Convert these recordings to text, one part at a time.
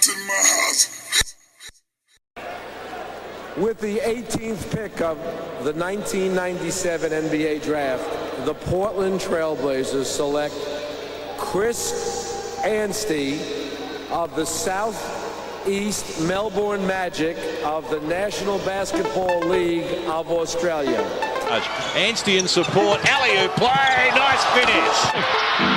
not in my house. With the 18th pick of the 1997 NBA draft, the Portland Trailblazers select Chris Anstey of the Southeast Melbourne Magic of the National Basketball League of Australia. Anstey in support. Alley play. Nice finish.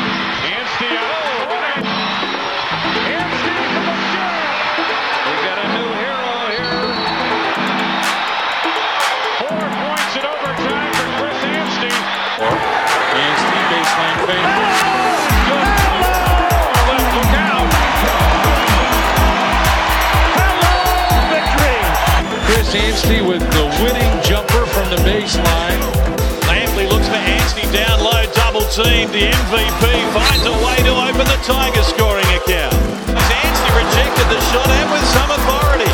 Anstey with the winning jumper from the baseline. Lampley looks for Anstey down low, double teamed. The MVP finds a way to open the Tigers scoring account. Anstey rejected the shot and with some authority.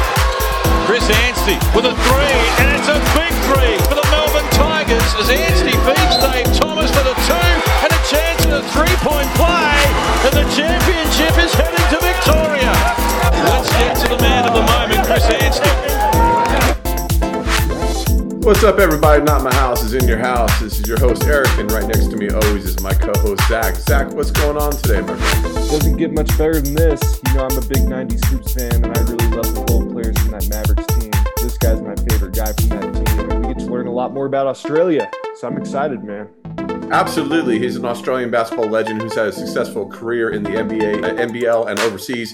Chris Anstey with a three, and it's a big three for the Melbourne Tigers as Anstey beats Dave Thomas for the two and a chance at a three-point play, and the championship is heading to What's up, everybody? Not my house is in your house. This is your host Eric, and right next to me always is my co-host Zach. Zach, what's going on today, my friend? doesn't get much better than this. You know, I'm a big 90s Hoops fan, and I really love the role players from that Mavericks team. This guy's my favorite guy from that team, and we get to learn a lot more about Australia. So I'm excited, man. Absolutely, he's an Australian basketball legend who's had a successful career in the NBA, uh, NBL, and overseas.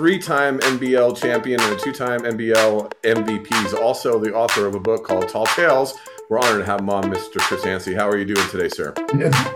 Three-time NBL champion and a two-time NBL MVP. He's also the author of a book called Tall Tales. We're honored to have him on, Mr. Chris Anstey. How are you doing today, sir?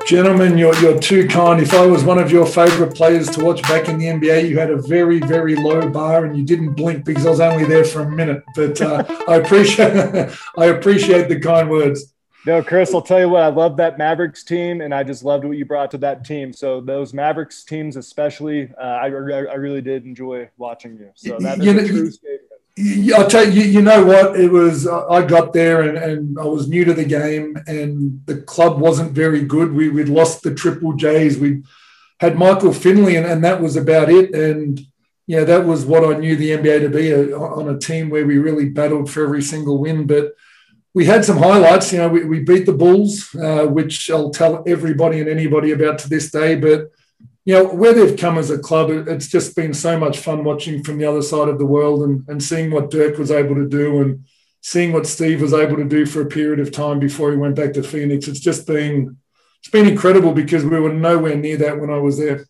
Gentlemen, you're, you're too kind. If I was one of your favorite players to watch back in the NBA, you had a very, very low bar and you didn't blink because I was only there for a minute. But uh, I appreciate I appreciate the kind words. No, Chris, I'll tell you what, I love that Mavericks team, and I just loved what you brought to that team. So those Mavericks teams, especially, uh, I, I really did enjoy watching you. So that is You a know- true statement. You- I'll tell you, you know what? It was, I got there and, and I was new to the game and the club wasn't very good. We, we'd lost the Triple J's. We had Michael Finley and, and that was about it. And, you know, that was what I knew the NBA to be a, on a team where we really battled for every single win. But we had some highlights. You know, we, we beat the Bulls, uh, which I'll tell everybody and anybody about to this day. But you know, where they've come as a club, it's just been so much fun watching from the other side of the world and, and seeing what Dirk was able to do and seeing what Steve was able to do for a period of time before he went back to Phoenix. It's just been it's been incredible because we were nowhere near that when I was there.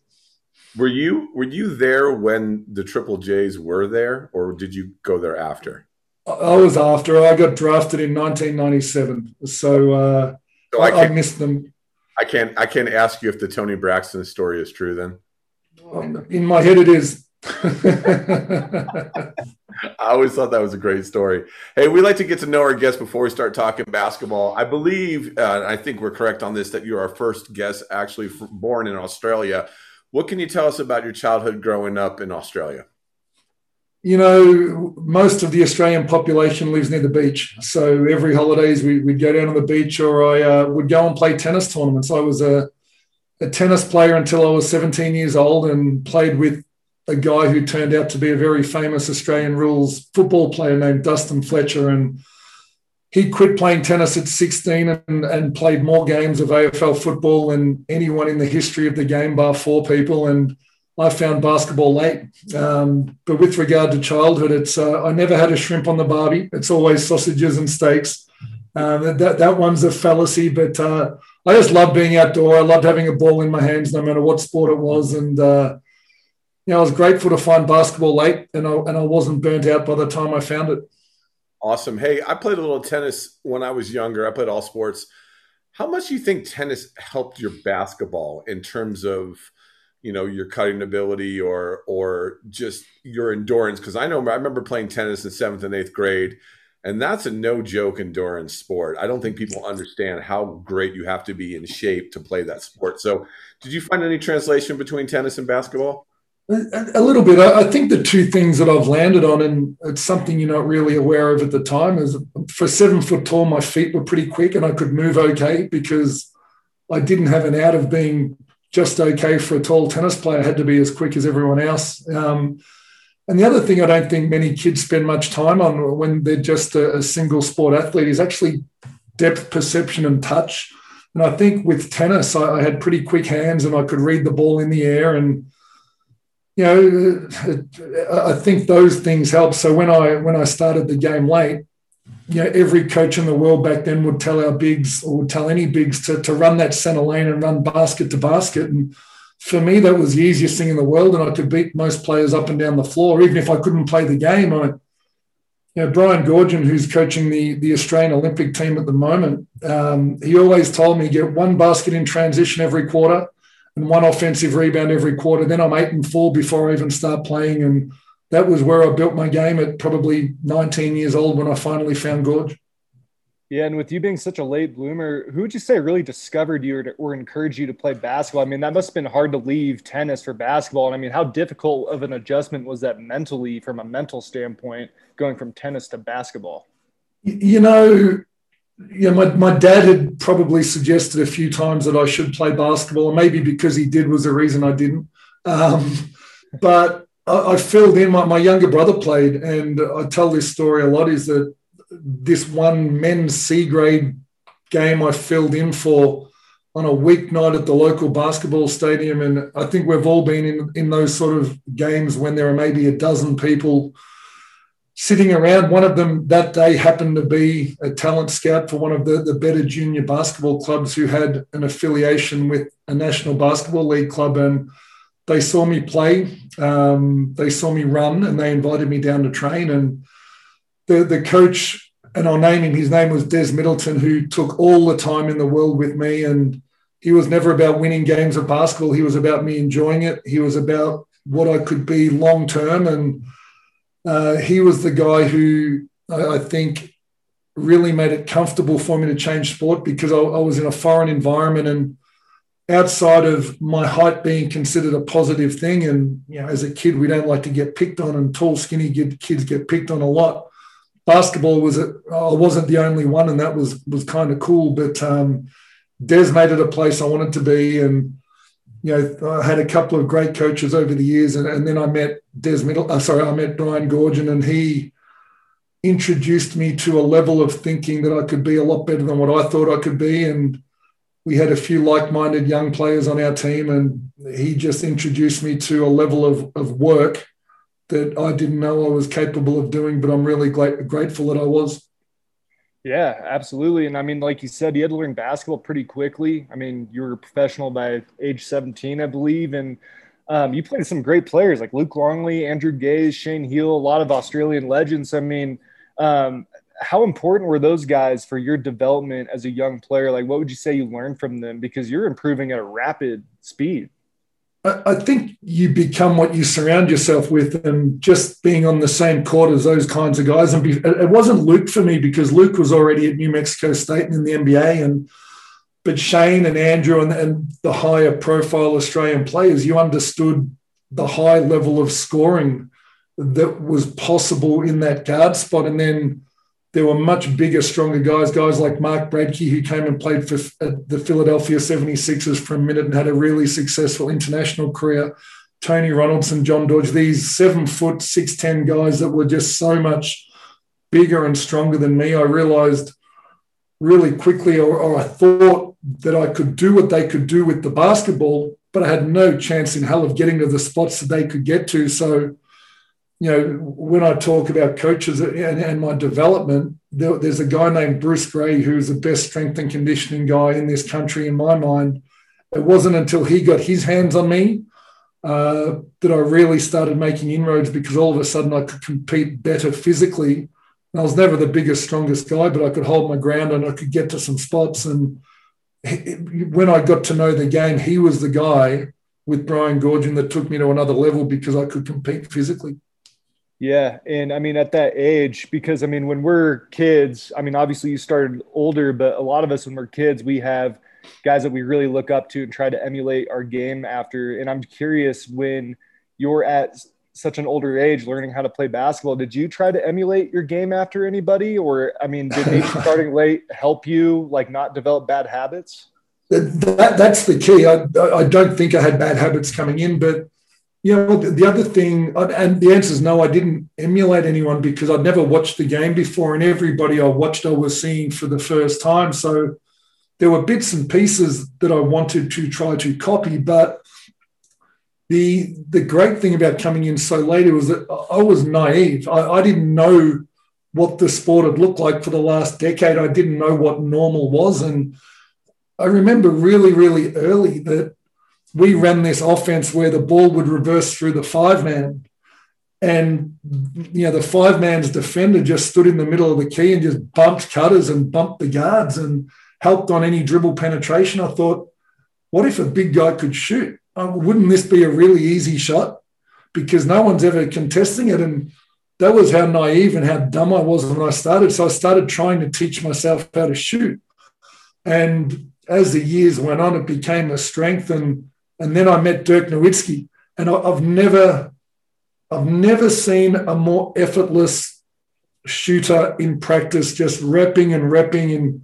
Were you were you there when the Triple J's were there, or did you go there after? I was after I got drafted in 1997, so uh, So I I, missed them. I can't I can't ask you if the Toni Braxton story is true. Then In my head, it is. I always thought that was a great story. Hey, we like to get to know our guests before we start talking basketball. I believe, uh, I think we're correct on this, that you're our first guest actually born in Australia. What can you tell us about your childhood growing up in Australia? You know, most of the Australian population lives near the beach. So every holidays we, we'd go down to the beach or I uh, would go and play tennis tournaments. I was a, a tennis player until I was 17 years old and played with a guy who turned out to be a very famous Australian rules football player named Dustin Fletcher. And he quit playing tennis at 16 and, and played more games of AFL football than anyone in the history of the game, bar four people. And I found basketball late. Um, but with regard to childhood, it's uh, I never had a shrimp on the barbie. It's always sausages and steaks. Uh, that that one's a fallacy, but uh, I just love being outdoor. I loved having a ball in my hands, no matter what sport it was, and uh, you know I was grateful to find basketball late, and I and I wasn't burnt out by the time I found it. Awesome. Hey, I played a little tennis when I was younger. I played all sports. How much do you think tennis helped your basketball in terms of, you know, your cutting ability or or just your endurance? Because I know I remember playing tennis in seventh and eighth grade, and that's a no joke endurance sport. I don't think people understand how great you have to be in shape to play that sport. So, did you find any translation between tennis and basketball? A, a little bit. I, I think the two things that I've landed on, and it's something you're not really aware of at the time, is for seven foot tall, my feet were pretty quick and I could move okay because I didn't have an out of being just okay for a tall tennis player. Had to be as quick as everyone else. Um, And the other thing I don't think many kids spend much time on when they're just a, a single sport athlete is actually depth perception and touch. And I think with tennis, I, I, had pretty quick hands and I could read the ball in the air. And you know, I think those things help. So when I when I started the game late, you know, every coach in the world back then would tell our bigs or would tell any bigs to, to run that center lane and run basket to basket. And for me, that was the easiest thing in the world. And I could beat most players up and down the floor, even if I couldn't play the game. I, you know, Brian Goorjian, who's coaching the, the Australian Olympic team at the moment, um, he always told me get one basket in transition every quarter and one offensive rebound every quarter. Then I'm eight and four before I even start playing. And that was where I built my game at probably 19 years old when I finally found Goorj. Yeah, and with you being such a late bloomer, who would you say really discovered you or, or, encouraged you to play basketball? I mean, that must have been hard to leave tennis for basketball. And I mean, how difficult of an adjustment was that mentally, from a mental standpoint, going from tennis to basketball? You know, yeah, my, my dad had probably suggested a few times that I should play basketball, and maybe because he did was the reason I didn't. Um, but I, I filled in. My, my younger brother played, and I tell this story a lot. Is that this one men's C grade game I filled in for on a weeknight at the local basketball stadium. And I think we've all been in, in those sort of games when there are maybe a dozen people sitting around. One of them that day happened to be a talent scout for one of the, the better junior basketball clubs who had an affiliation with a National Basketball League club. And they saw me play, um, they saw me run, and they invited me down to train. And the, the coach, and I'll name him, his name was Des Middleton, who took all the time in the world with me. And he was never about winning games of basketball. He was about me enjoying it. He was about what I could be long term. And uh, he was the guy who I, I, think really made it comfortable for me to change sport because I, I was in a foreign environment and outside of my height being considered a positive thing and you know as a kid we don't like to get picked on and tall skinny kids get picked on a lot basketball was a, I wasn't the only one, and that was was kind of cool. But um, Des made it a place I wanted to be, and you know I had a couple of great coaches over the years, and, and then I met Des Middle. Uh, sorry, I met Brian Goorjian, and he introduced me to a level of thinking that I could be a lot better than what I thought I could be, and we had a few like-minded young players on our team, and he just introduced me to a level of, of work that I didn't know I was capable of doing, but I'm really grateful that I was. Yeah, absolutely. And I mean, like you said, you had to learn basketball pretty quickly. I mean, you were a professional by age 17, I believe. And um, you played some great players like Luke Longley, Andrew Gaze, Shane Heal, a lot of Australian legends. I mean, um, how important were those guys for your development as a young player? Like, what would you say you learned from them? Because you're improving at a rapid speed. I think you become what you surround yourself with, and just being on the same court as those kinds of guys. And it wasn't Luke for me because Luke was already at New Mexico State and in the NBA, and but Shane and Andrew and, and the higher profile Australian players, you understood the high level of scoring that was possible in that guard spot, and then there were much bigger, stronger guys, guys like Mark Bradtke, who came and played for the Philadelphia 76ers for a minute and had a really successful international career. Tony Ronaldson, John Dorge, these seven foot, 6'10 guys that were just so much bigger and stronger than me. I realized really quickly, or, or I thought that I could do what they could do with the basketball, but I had no chance in hell of getting to the spots that they could get to. So you know, when I talk about coaches and, and my development, there, there's a guy named Bruce Gray who's the best strength and conditioning guy in this country, in my mind. It wasn't until he got his hands on me uh, that I really started making inroads because all of a sudden I could compete better physically. And I was never the biggest, strongest guy, but I could hold my ground and I could get to some spots. And when I got to know the game, he was the guy with Brian Goorjian that took me to another level because I could compete physically. Yeah. And I mean, at that age, because I mean, when we're kids, I mean, obviously you started older, but a lot of us, when we're kids, we have guys that we really look up to and try to emulate our game after. And I'm curious when you're at such an older age learning how to play basketball, did you try to emulate your game after anybody? Or, I mean, did maybe starting late help you like not develop bad habits? That, that's the key. I, I don't think I had bad habits coming in, but Yeah, well, the other thing, uh, and the answer is no, I didn't emulate anyone because I'd never watched the game before, and everybody I watched I was seeing for the first time. So there were bits and pieces that I wanted to try to copy, but the the great thing about coming in so late was that I was naive. I, I didn't know what the sport had looked like for the last decade. I didn't know what normal was, and I remember really, really early that we ran this offense where the ball would reverse through the five man. And you know, the five man's defender just stood in the middle of the key and just bumped cutters and bumped the guards and helped on any dribble penetration. I thought, what if a big guy could shoot? Uh, wouldn't this be a really easy shot? Because no one's ever contesting it. And that was how naive and how dumb I was when I started. So I started trying to teach myself how to shoot. And as the years went on, it became a strength. And and then I met Dirk Nowitzki, and I've never, I've never seen a more effortless shooter in practice, just repping and repping, and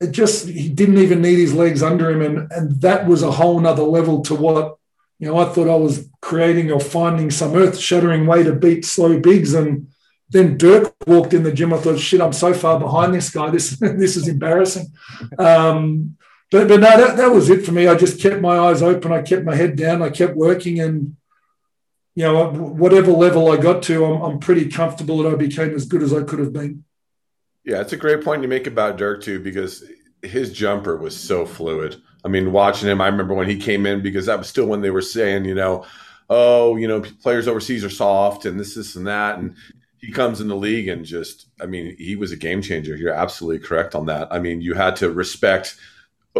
it just he didn't even need his legs under him, and and that was a whole nother level to what you know. I thought I was creating or finding some earth-shattering way to beat slow bigs, and then Dirk walked in the gym. I thought, shit, I'm so far behind this guy. This this is embarrassing. Um, but but no, that, that was it for me. I just kept my eyes open. I kept my head down. I kept working, and you know, whatever level I got to, I'm, I'm pretty comfortable that I became as good as I could have been. Yeah, it's a great point you make about Dirk too, because his jumper was so fluid. I mean, watching him, I remember when he came in because that was still when they were saying, you know, oh, you know, players overseas are soft and this, this, and that, and he comes in the league and just, I mean, he was a game changer. You're absolutely correct on that. I mean, you had to respect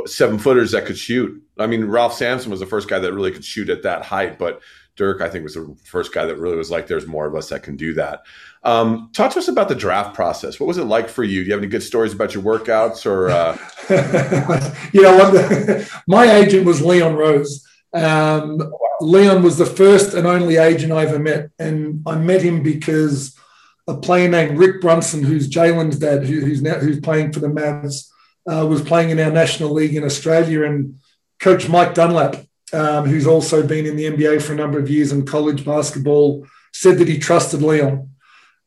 seven footers that could shoot. I mean, Ralph Sampson was the first guy that really could shoot at that height, but Dirk, I think, was the first guy that really was like, there's more of us that can do that. Um, talk to us about the draft process. What was it like for you? Do you have any good stories about your workouts or? Uh... you know my agent was Leon Rose. Um, Leon was the first and only agent I ever met. And I met him because a player named Rick Brunson, who's Jalen's dad, who, who's now who's playing for the Mavs, uh, was playing in our national league in Australia, and Coach Mike Dunlap, um, who's also been in the NBA for a number of years in college basketball, said that he trusted Leon,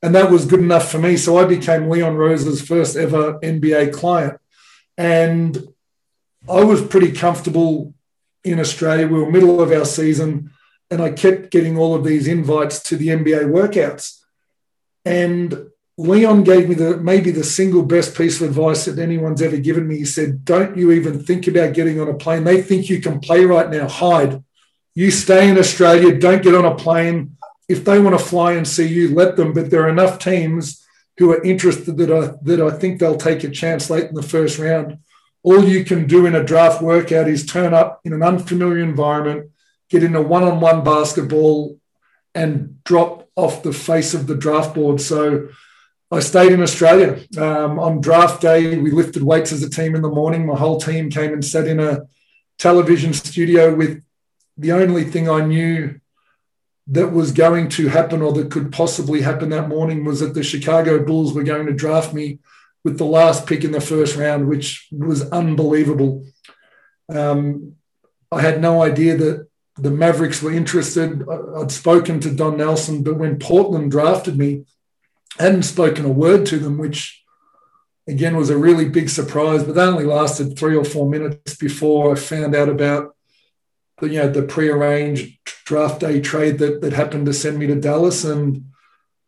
and that was good enough for me. So I became Leon Rose's first ever NBA client, and I was pretty comfortable in Australia. We were middle of our season, and I kept getting all of these invites to the NBA workouts. And Leon gave me the maybe the single best piece of advice that anyone's ever given me. He said, Don't you even think about getting on a plane. They think you can play right now. Hide. You stay in Australia, don't get on a plane. If they want to fly and see you, let them. But there are enough teams who are interested that I that I think they'll take a chance late in the first round. All you can do in a draft workout is turn up in an unfamiliar environment, get in a one-on-one basketball, and drop off the face of the draft board. So I stayed in Australia. Um, on draft day, we lifted weights as a team in the morning. My whole team came and sat in a television studio with the only thing I knew that was going to happen or that could possibly happen that morning was that the Chicago Bulls were going to draft me with the last pick in the first round, which was unbelievable. Um, I had no idea that the Mavericks were interested. I'd spoken to Don Nelson, but when Portland drafted me, hadn't spoken a word to them, which again was a really big surprise. But that only lasted three or four minutes before I found out about the you know the prearranged draft day trade that that happened to send me to Dallas. And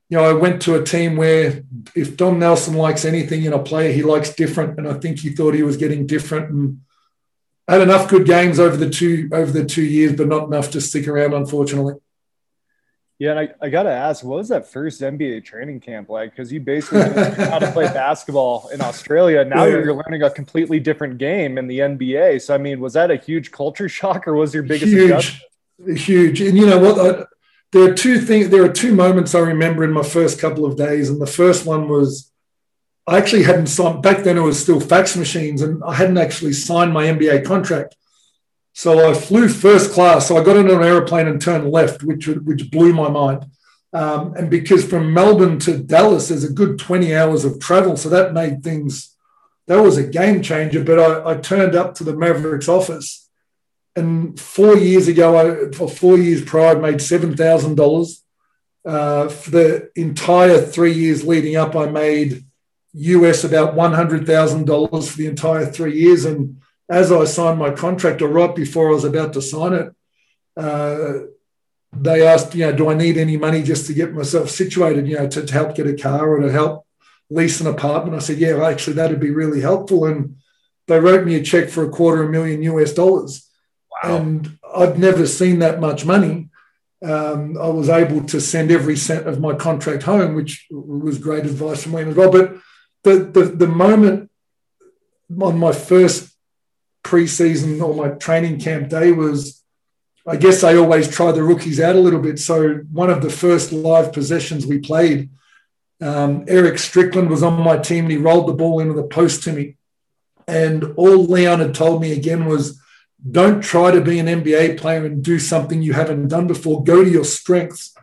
you know I went to a team where if Don Nelson likes anything in a player, he likes different, and I think he thought he was getting different and. Had enough good games over the two over the two years, but not enough to stick around, unfortunately. Yeah, and I, I got to ask, what was that first NBA training camp like? Because you basically learned how to play basketball in Australia. Now yeah. you're learning a completely different game in the NBA. So, I mean, was that a huge culture shock or was your biggest huge, adjustment? Huge. And you know what? I, there are two things, there are two moments I remember in my first couple of days. And the first one was I actually hadn't signed, back then it was still fax machines, and I hadn't actually signed my NBA contract. So I flew first class. So I got into an aeroplane and turned left, which which blew my mind. Um, and because from Melbourne to Dallas, there's a good 20 hours of travel, so that made things that was a game changer. But I, I turned up to the Mavericks office, And four years ago, I, for four years prior, I made seven thousand uh, dollars. For the entire three years leading up, I made US about one hundred thousand dollars for the entire three years. And as I signed my contract, or right before I was about to sign it, uh, they asked, you know, do I need any money just to get myself situated, you know, to, to help get a car or to help lease an apartment? I said, yeah, actually, that'd be really helpful. And they wrote me a check for a quarter of a million US dollars. Wow. And I'd never seen that much money. Um, I was able to send every cent of my contract home, which was great advice from Wayne as well. But the, the, the moment on my first preseason or my training camp day was, I guess they always try the rookies out a little bit. So one of the first live possessions we played, um, Eric Strickland was on my team and he rolled the ball into the post to me. And all Leon had told me again was, don't try to be an NBA player and do something you haven't done before. Go to your strengths.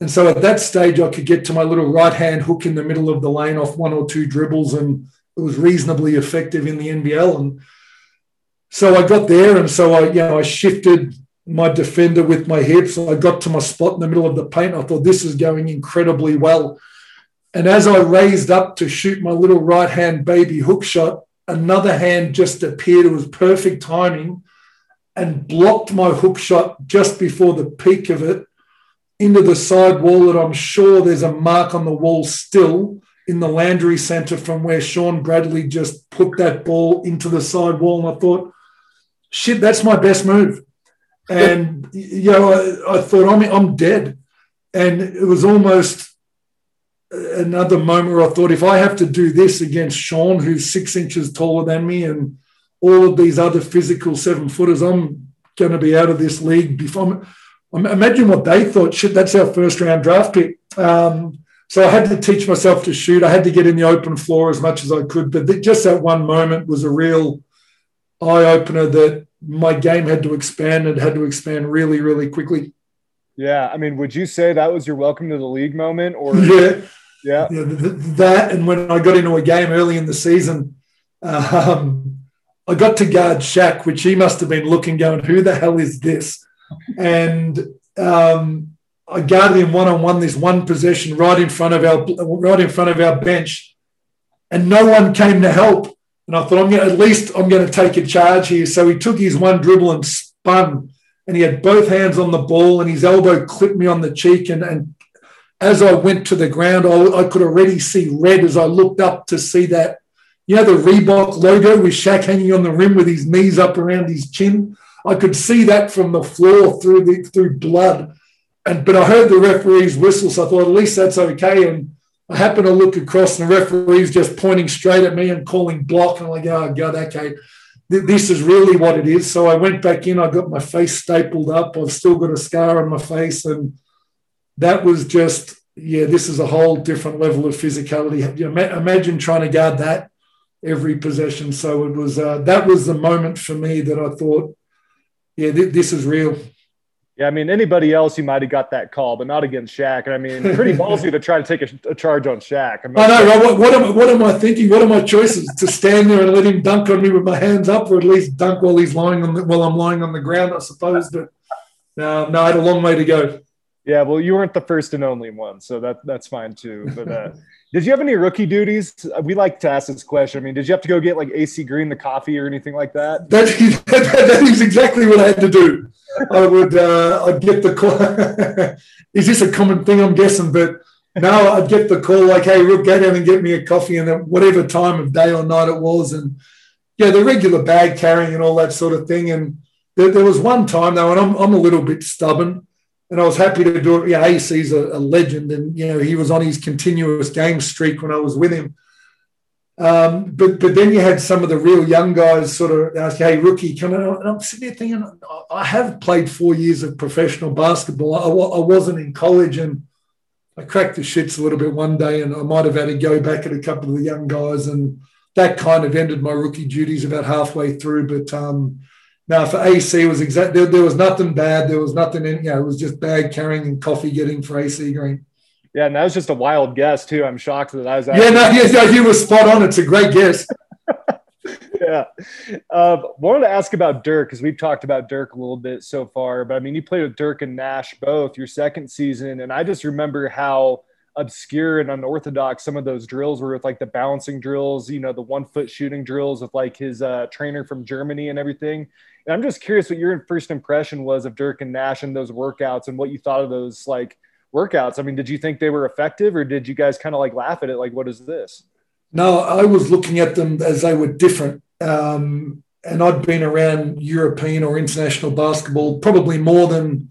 And so at that stage, I could get to my little right hand hook in the middle of the lane off one or two dribbles, and it was reasonably effective in the NBL. And so I got there, and so I, you know, I shifted my defender with my hips. I got to my spot in the middle of the paint. I thought this is going incredibly well. And as I raised up to shoot my little right hand baby hook shot, another hand just appeared. It was perfect timing and blocked my hook shot just before the peak of it into the side wall that I'm sure there's a mark on the wall still in the Landry Center from where Shawn Bradley just put that ball into the side wall. And I thought, shit, that's my best move. And, you know, I, I thought, I'm, I'm dead. And it was almost another moment where I thought, if I have to do this against Shawn, who's six inches taller than me, and all of these other physical seven footers, I'm going to be out of this league before. I'm, imagine what they thought. Shit, that's our first round draft pick. Um, so I had to teach myself to shoot. I had to get in the open floor as much as I could. But just that one moment was a real eye opener that my game had to expand and had to expand really, really quickly. Yeah, I mean, would you say that was your welcome to the league moment, or yeah, yeah, yeah that and when I got into a game early in the season, um, I got to guard Shaq, which he must have been looking, going, "Who the hell is this?" and um, I guarded him one on one this one possession right in front of our right in front of our bench, and no one came to help. And I thought, I'm gonna, at least I'm going to take a charge here. So he took his one dribble and spun, and he had both hands on the ball, and his elbow clipped me on the cheek. And, and as I went to the ground, I, I could already see red as I looked up to see that, you know, the Reebok logo with Shaq hanging on the rim with his knees up around his chin. I could see that from the floor through the through blood. And but I heard the referee's whistle, so I thought at least that's okay. And I happened to look across, and the referee's just pointing straight at me and calling block. And I'm like, oh, God, okay, this is really what it is. So I went back in, I got my face stapled up. I've still got a scar on my face. And that was just, yeah, this is a whole different level of physicality. Imagine trying to guard that every possession. So it was, uh, that was the moment for me that I thought, yeah, th- this is real. Yeah, I mean, anybody else, you might have got that call, but not against Shaq. And I mean, pretty ballsy to try to take a, a charge on Shaq. I, I know. What, what, am, what am I thinking? What are my choices? to stand there and let him dunk on me with my hands up, or at least dunk while he's lying on the, while I'm lying on the ground, I suppose. But no, no, I had a long way to go. Yeah, well, you weren't the first and only one, so that that's fine too. But uh, did you have any rookie duties? We like to ask this question. I mean, did you have to go get like AC Green the coffee or anything like that? That, that is exactly what I had to do. I would uh, I'd get the call. is this a common thing? I'm guessing, but now I'd get the call like, "Hey, Rook, go down and get me a coffee," and whatever time of day or night it was, and yeah, the regular bag carrying and all that sort of thing. And there, there was one time though, and I'm I'm a little bit stubborn and I was happy to do it. Yeah, AC's a, a, legend, and you know he was on his continuous game streak when I was with him. Um, but but then you had some of the real young guys sort of ask, "Hey, rookie, come on!" And I'm sitting there thinking, I have played four years of professional basketball. I, I wasn't in college, and I cracked the shits a little bit one day, and I might have had to go back at a couple of the young guys, and that kind of ended my rookie duties about halfway through. But um, now, for AC, was exact. There, there, was nothing bad. There was nothing in. You know, it was just bag carrying and coffee getting for AC Green. Yeah, and that was just a wild guess too. I'm shocked that I was. Yeah, no, yes, no, you were spot on. It's a great guess. yeah. Um, wanted to ask about Dirk because we've talked about Dirk a little bit so far, but I mean, you played with Dirk and Nash both your second season, and I just remember how obscure and unorthodox some of those drills were with like the balancing drills, you know, the one foot shooting drills with like his uh, trainer from Germany and everything. And I'm just curious what your first impression was of Dirk and Nash and those workouts and what you thought of those like workouts. I mean, did you think they were effective or did you guys kind of like laugh at it? Like, what is this? No, I was looking at them as they were different. Um, and I'd been around European or international basketball probably more than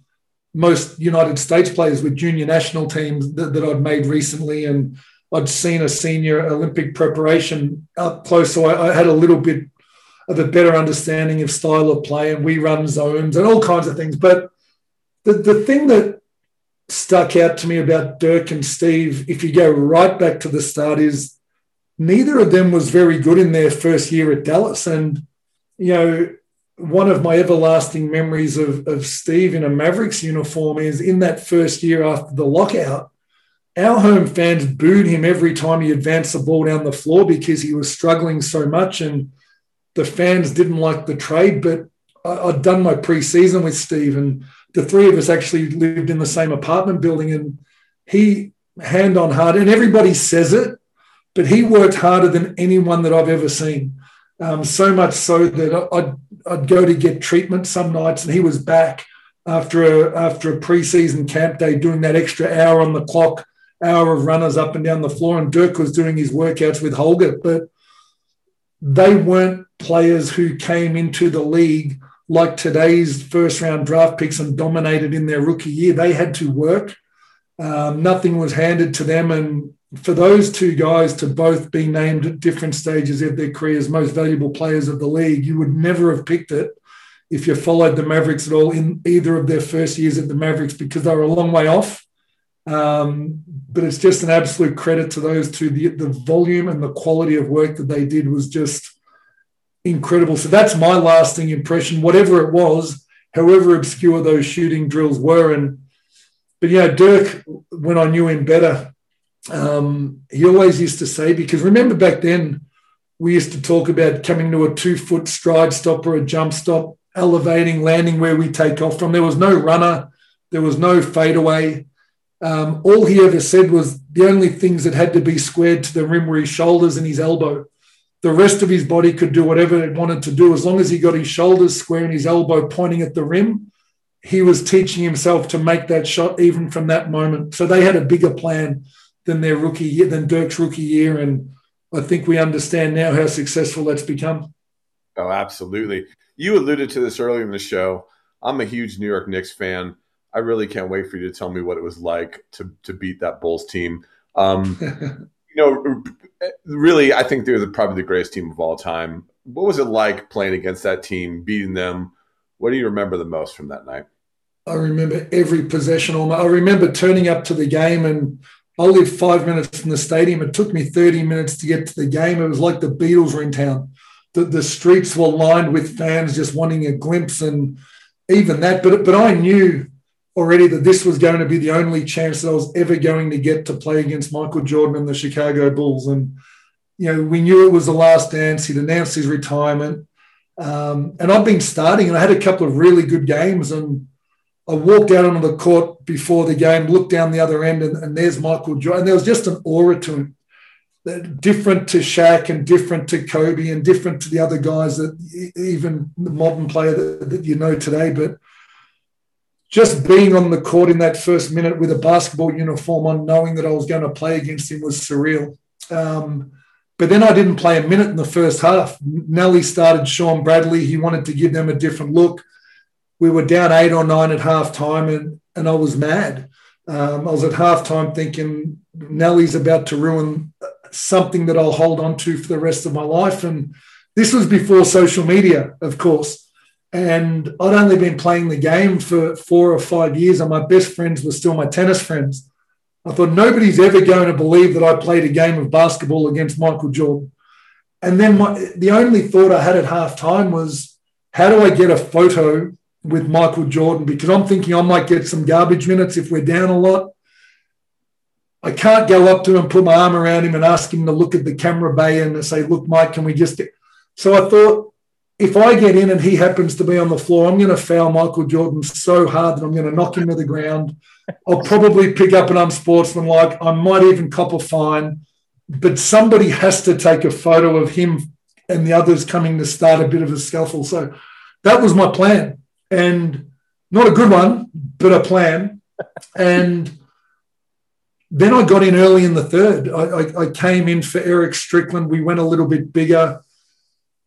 most United States players with junior national teams that, that I'd made recently. And I'd seen a senior Olympic preparation up close. So I, I had a little bit of a better understanding of style of play and we run zones and all kinds of things. But the, the thing that stuck out to me about Dirk and Steve, if you go right back to the start, is neither of them was very good in their first year at Dallas. And, you know, one of my everlasting memories of, of Steve in a Mavericks uniform is in that first year after the lockout, our home fans booed him every time he advanced the ball down the floor because he was struggling so much. And the fans didn't like the trade. But I, had done my preseason with Steve, and the three of us actually lived in the same apartment building. And he, hand on heart, and everybody says it, but he worked harder than anyone that I've ever seen. Um, so much so that I'd, I'd go to get treatment some nights, and he was back after a after a preseason camp day doing that extra hour on the clock, hour of runners up and down the floor, and Dirk was doing his workouts with Holger. But they weren't players who came into the league like today's first round draft picks and dominated in their rookie year. They had to work. Um, nothing was handed to them, and for those two guys to both be named at different stages of their careers most valuable players of the league, you would never have picked it if you followed the Mavericks at all in either of their first years at the Mavericks because they were a long way off. Um, but it's just an absolute credit to those two. The, the volume and the quality of work that they did was just incredible. So that's my lasting impression, whatever it was, however obscure those shooting drills were. And but yeah, Dirk, when I knew him better, um, he always used to say, because remember back then, we used to talk about coming to a two foot stride stop or a jump stop, elevating, landing where we take off from. There was no runner, there was no fadeaway. Um, all he ever said was the only things that had to be squared to the rim were his shoulders and his elbow. The rest of his body could do whatever it wanted to do as long as he got his shoulders square and his elbow pointing at the rim. He was teaching himself to make that shot even from that moment. So they had a bigger plan than their rookie year, than Dirk's rookie year. And I think we understand now how successful that's become. Oh, absolutely. You alluded to this earlier in the show. I'm a huge New York Knicks fan. I really can't wait for you to tell me what it was like to to beat that Bulls team. Um, you know, really, I think they're the, probably the greatest team of all time. What was it like playing against that team, beating them? What do you remember the most from that night? I remember every possession. I remember turning up to the game and I lived five minutes from the stadium. It took me 30 minutes to get to the game. It was like the Beatles were in town. The, the streets were lined with fans just wanting a glimpse and even that. But, but I knew already that this was going to be the only chance that I was ever going to get to play against Michael Jordan and the Chicago Bulls. And, you know, we knew it was the last dance. He'd announced his retirement. Um, and I've been starting and I had a couple of really good games. And I walked out onto the court before the game, looked down the other end, and, and there's Michael Jordan. And there was just an aura to him, different to Shaq and different to Kobe and different to the other guys that even the modern player that, that you know today. But just being on the court in that first minute with a basketball uniform on, knowing that I was going to play against him was surreal. Um, but then I didn't play a minute in the first half. Nellie started Shawn Bradley. He wanted to give them a different look we were down eight or nine at half time and, and I was mad. Um, I was at halftime thinking Nellie's about to ruin something that I'll hold on to for the rest of my life. And this was before social media, of course. And I'd only been playing the game for four or five years, and my best friends were still my tennis friends. I thought nobody's ever going to believe that I played a game of basketball against Michael Jordan. And then my, the only thought I had at halftime was, how do I get a photo with Michael Jordan because I'm thinking I might get some garbage minutes if we're down a lot. I can't go up to him and put my arm around him and ask him to look at the camera bay and say, "Look, Mike, can we just?" So I thought, if I get in and he happens to be on the floor, I'm going to foul Michael Jordan so hard that I'm going to knock him to the ground. I'll probably pick up an unsportsmanlike. I might even cop a fine, but somebody has to take a photo of him and the others coming to start a bit of a scuffle. So that was my plan, and not a good one, but a plan. And then I got in early in the third. I, I, I came in for Eric Strickland. We went a little bit bigger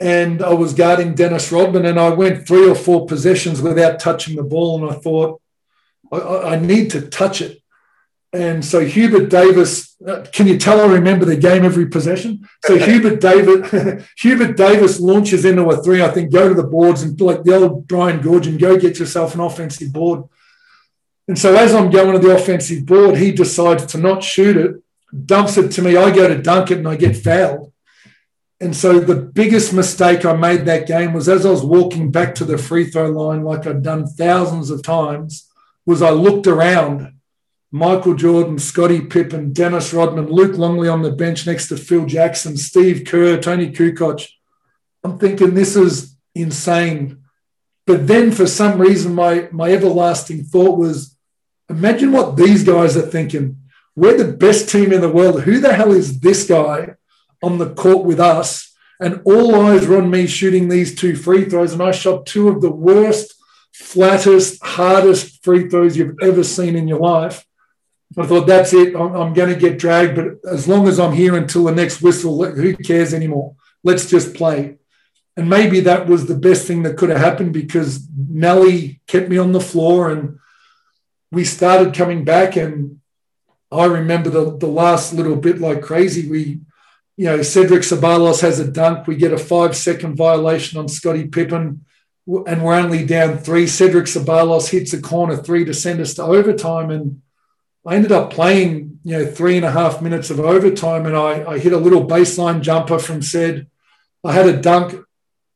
and I was guarding Dennis Rodman, and I went three or four possessions without touching the ball, and I thought I, I need to touch it. And so Hubert Davis, uh, can you tell I remember the game every possession? So Hubert Davis, Hubert Davis launches into a three. I think go to the boards and like the old Brian Goorjian, go get yourself an offensive board. And so as I'm going to the offensive board, he decides to not shoot it, dumps it to me. I go to dunk it and I get fouled. And so the biggest mistake I made that game was as I was walking back to the free throw line, like I'd done thousands of times, was I looked around. Michael Jordan, Scottie Pippen, Dennis Rodman, Luke Longley on the bench next to Phil Jackson, Steve Kerr, Toni Kukoc. I'm thinking this is insane. But then for some reason, my, my everlasting thought was imagine what these guys are thinking. We're the best team in the world. Who the hell is this guy on the court with us, and all eyes were on me shooting these two free throws, and I shot two of the worst, flattest, hardest free throws you've ever seen in your life. I thought, that's it. I'm, I'm going to get dragged, but as long as I'm here until the next whistle, who cares anymore? Let's just play. And maybe that was the best thing that could have happened because Nellie kept me on the floor and we started coming back. And I remember the, the last little bit like crazy. We you know, Cedric Ceballos has a dunk. We get a five second violation on Scottie Pippen, and we're only down three. Cedric Ceballos hits a corner three to send us to overtime. And I ended up playing, you know, three and a half minutes of overtime, and I, I hit a little baseline jumper from said. I had a dunk.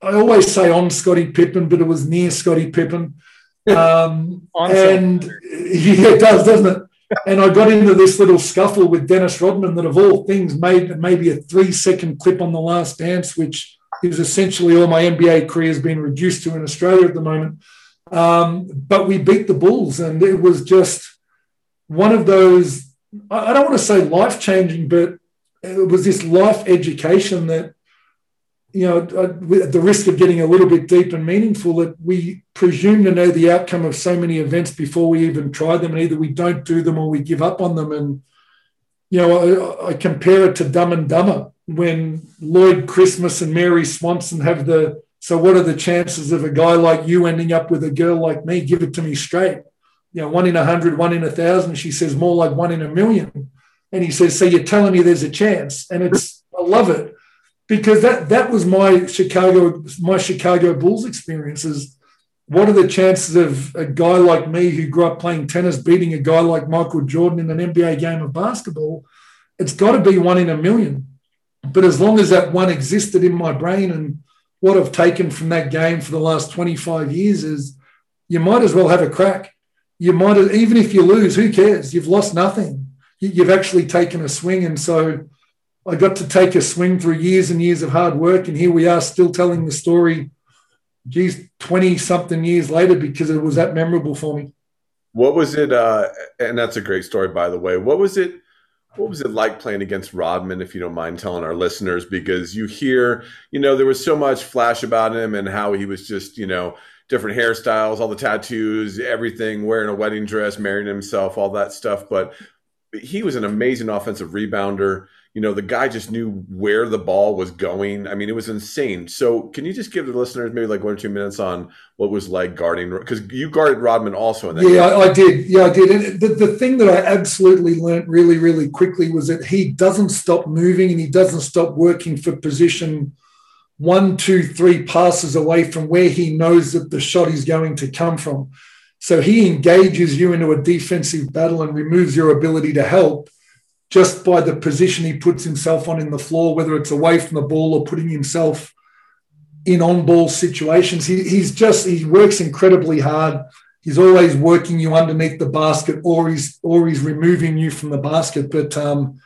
I always say on Scottie Pippen, but it was near Scottie Pippen. Um, and yeah, it does, doesn't it? and I got into this little scuffle with Dennis Rodman that, of all things, made maybe a three second clip on the last dance, which is essentially all my NBA career has been reduced to in Australia at the moment. Um, but we beat the Bulls, and it was just one of those, I don't want to say life changing, but it was this life education that you know, uh, at the risk of getting a little bit deep and meaningful, that we presume to know the outcome of so many events before we even try them, and either we don't do them or we give up on them. And you know, I, I compare it to Dumb and Dumber when Lloyd Christmas and Mary Swanson have the. So, what are the chances of a guy like you ending up with a girl like me? Give it to me straight. You know, one in a hundred, one in a thousand. She says more like one in a million. And he says, so you're telling me there's a chance, and it's I love it because that that was my Chicago my Chicago Bulls experiences. What are the chances of a guy like me who grew up playing tennis beating a guy like Michael Jordan in an NBA game of basketball? It's got to be one in a million. But as long as that one existed in my brain and what I've taken from that game for the last 25 years is you might as well have a crack. You might, have, even if you lose, who cares? You've lost nothing. You've actually taken a swing. And so I got to take a swing through years and years of hard work, and here we are still telling the story. Geez, twenty something years later, because it was that memorable for me. What was it? Uh, and that's a great story, by the way. What was it? What was it like playing against Rodman, if you don't mind telling our listeners? Because you hear, you know, there was so much flash about him and how he was just, you know, different hairstyles, all the tattoos, everything, wearing a wedding dress, marrying himself, all that stuff. But he was an amazing offensive rebounder. You know the guy just knew where the ball was going. I mean it was insane. So can you just give the listeners maybe like one or two minutes on what was like guarding because you guarded rodman also in that yeah I, I, did. Yeah i did. And the, the thing that i absolutely learned really really quickly was that he doesn't stop moving and he doesn't stop working for position one two three passes away from where he knows that the shot is going to come from so he engages you into a defensive battle and removes your ability to help just by the position he puts himself on in the floor, whether it's away from the ball or putting himself in on ball situations. He, he's just, he works incredibly hard. He's always working you underneath the basket or he's, or he's removing you from the basket. But um,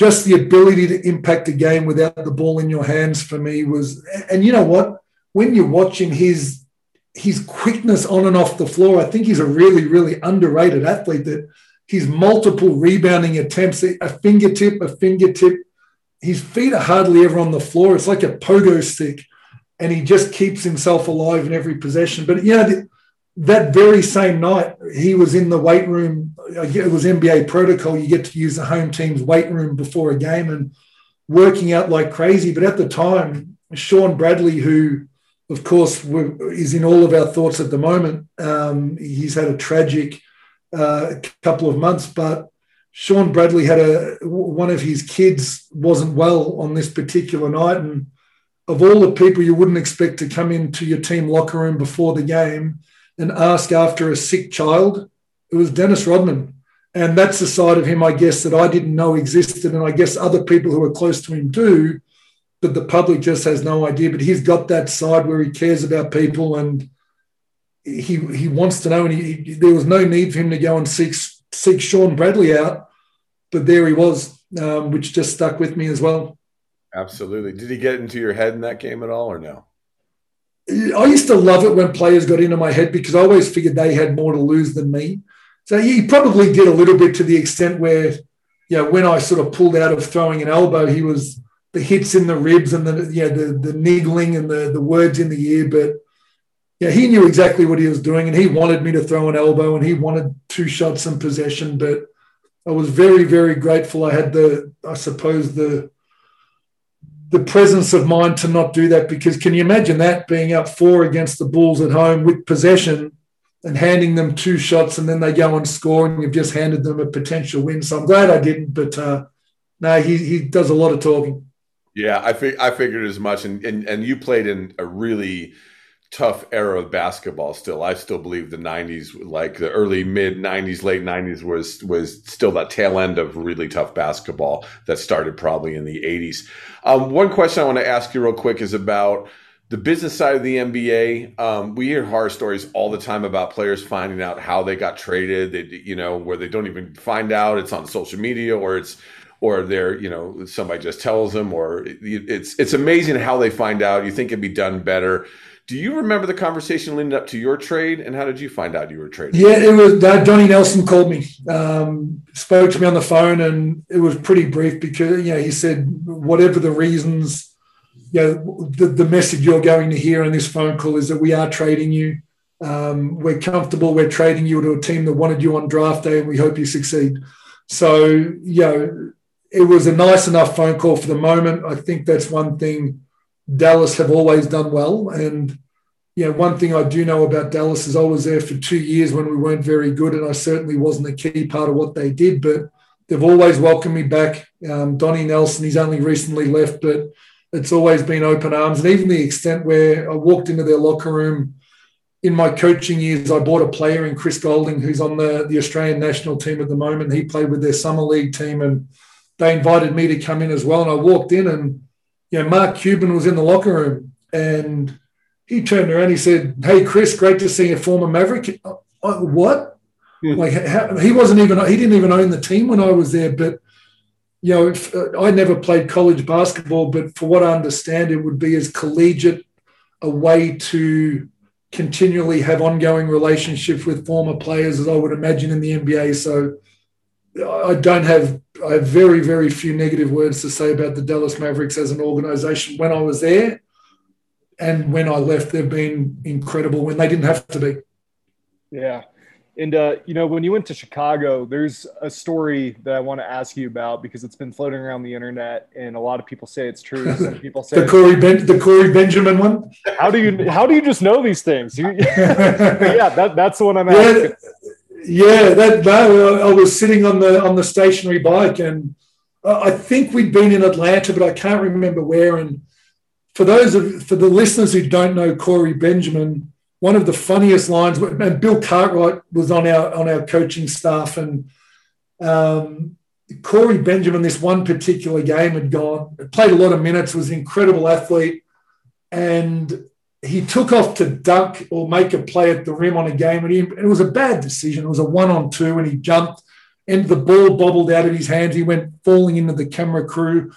just the ability to impact a game without the ball in your hands for me was. And you know what? When you're watching his his quickness on and off the floor, I think he's a really, really underrated athlete. That his multiple rebounding attempts, a fingertip, a fingertip. His feet are hardly ever on the floor. It's like a pogo stick, and he just keeps himself alive in every possession. But yeah, that very same night, he was in the weight room. It was NBA protocol. You get to use the home team's weight room before a game and working out like crazy. But at the time, Shawn Bradley, who of course is in all of our thoughts at the moment, um, he's had a tragic uh, couple of months. But Shawn Bradley had a one of his kids wasn't well on this particular night, and of all the people you wouldn't expect to come into your team locker room before the game and ask after a sick child, it was Dennis Rodman. And that's the side of him, I guess, that I didn't know existed. And I guess other people who are close to him do, but the public just has no idea. But he's got that side where he cares about people and he he wants to know. And he, he, there was no need for him to go and seek, seek Shawn Bradley out. But there he was, um, which just stuck with me as well. Absolutely. Did he get into your head in that game at all or no? I used to love it when players got into my head because I always figured they had more to lose than me. So he probably did a little bit to the extent where, you know, when I sort of pulled out of throwing an elbow, he was the hits in the ribs and the yeah the the niggling and the the words in the ear. But yeah, he knew exactly what he was doing, and he wanted me to throw an elbow, and he wanted two shots in possession. But I was very very grateful. I had the I suppose the the presence of mind to not do that because can you imagine that being up four against the Bulls at home with possession and handing them two shots and then they go and score and you've just handed them a potential win. So I'm glad I didn't, but uh, no, he, he does a lot of talking. Yeah, I, fig- I figured as much. And, and, and you played in a really – tough era of basketball still. I still believe the 90s like the early mid 90s late 90s was was still that tail end of really tough basketball that started probably in the 80s. Um, one question I want to ask you real quick is about the business side of the NBA. Um, we hear horror stories all the time about players finding out how they got traded. They, you know, where they don't even find out. It's on social media or it's or they're you know somebody just tells them or it's it's amazing how they find out. You think it'd be done better do you remember the conversation leading up to your trade, and how did you find out you were trading? Yeah, it was uh, Donnie Nelson called me, um, spoke to me on the phone, and it was pretty brief because you know he said whatever the reasons, you know, the, the message you're going to hear in this phone call is that we are trading you. Um, we're comfortable. We're trading you to a team that wanted you on draft day, and we hope you succeed. So, you know, it was a nice enough phone call for the moment. I think that's one thing Dallas have always done well. And you know, one thing I do know about Dallas is I was there for two years when we weren't very good, and I certainly wasn't a key part of what they did. But they've always welcomed me back. Um, Donnie Nelson, he's only recently left, but it's always been open arms. And even the extent where I walked into their locker room in my coaching years, I bought a player in Chris Goulding, who's on the, the Australian national team at the moment. He played with their summer league team, and they invited me to come in as well. And I walked in and you know, Mark Cuban was in the locker room and he turned around. He said, "Hey, Chris, great to see a former Maverick." Uh, what? Hmm. Like how, he wasn't even he didn't even own the team when I was there. But you know, if, uh, I never played college basketball, but for what I understand, it would be as collegiate a way to continually have ongoing relationships with former players as I would imagine in the NBA. So I don't have I have very very few negative words to say about the Dallas Mavericks as an organization. When I was there, and when I left, they've been incredible. When they didn't have to be. Yeah, and uh, you know when you went to Chicago, there's a story that I want to ask you about because it's been floating around the internet, and a lot of people say it's true. Some people say the Corey ben- the Corey Benjamin one. How do you how do you just know these things? yeah, that, that's the one I'm asking. Yeah yeah, that no, I was sitting on the on the stationary bike, and I think we'd been in Atlanta, but I can't remember where. And for those of for the listeners who don't know Corey Benjamin, one of the funniest lines, and Bill Cartwright was on our on our coaching staff, and um, Corey Benjamin, this one particular game had gone, played a lot of minutes, was an incredible athlete, and he took off to dunk or make a play at the rim on a game, and, he, it was a bad decision. It was a one on two, and he jumped and the ball bobbled out of his hands. He went falling into the camera crew.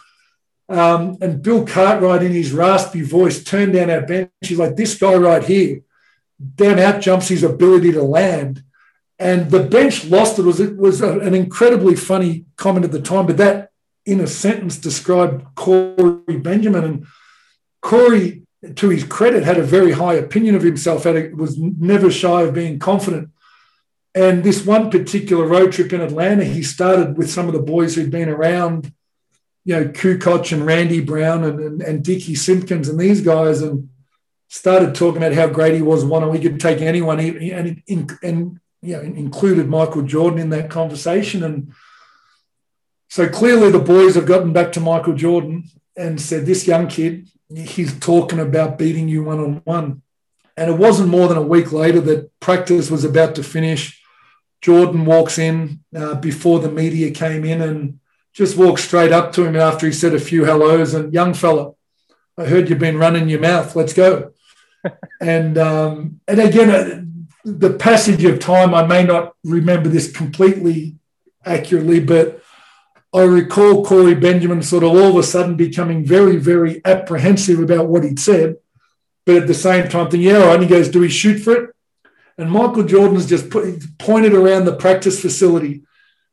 Um, and Bill Cartwright, in his raspy voice, turned down our bench. He's like, This guy right here, down out jumps his ability to land. And the bench lost it. was, it was an incredibly funny comment at the time, but that in a sentence described Corey Benjamin. And Corey, to his credit, had a very high opinion of himself, had a, was never shy of being confident. And this one particular road trip in Atlanta, he started with some of the boys who'd been around, you know, Kukoc and Randy Brown and, and, and Dickie Simpkins and these guys, and started talking about how great he was. One, and we could take anyone, and, and, and you know, included Michael Jordan in that conversation. And so clearly the boys have gotten back to Michael Jordan and said, This young kid, he's talking about beating you one on one. And it wasn't more than a week later that practice was about to finish. Jordan walks in uh, before the media came in and just walks straight up to him after he said a few hellos and young fella, I heard you've been running your mouth. Let's go. and um, and again, uh, the passage of time, I may not remember this completely accurately, but I recall Corey Benjamin sort of all of a sudden becoming very, very apprehensive about what he'd said, but at the same time thinking, yeah, and he goes, do we shoot for it? And Michael Jordan's just put, pointed around the practice facility.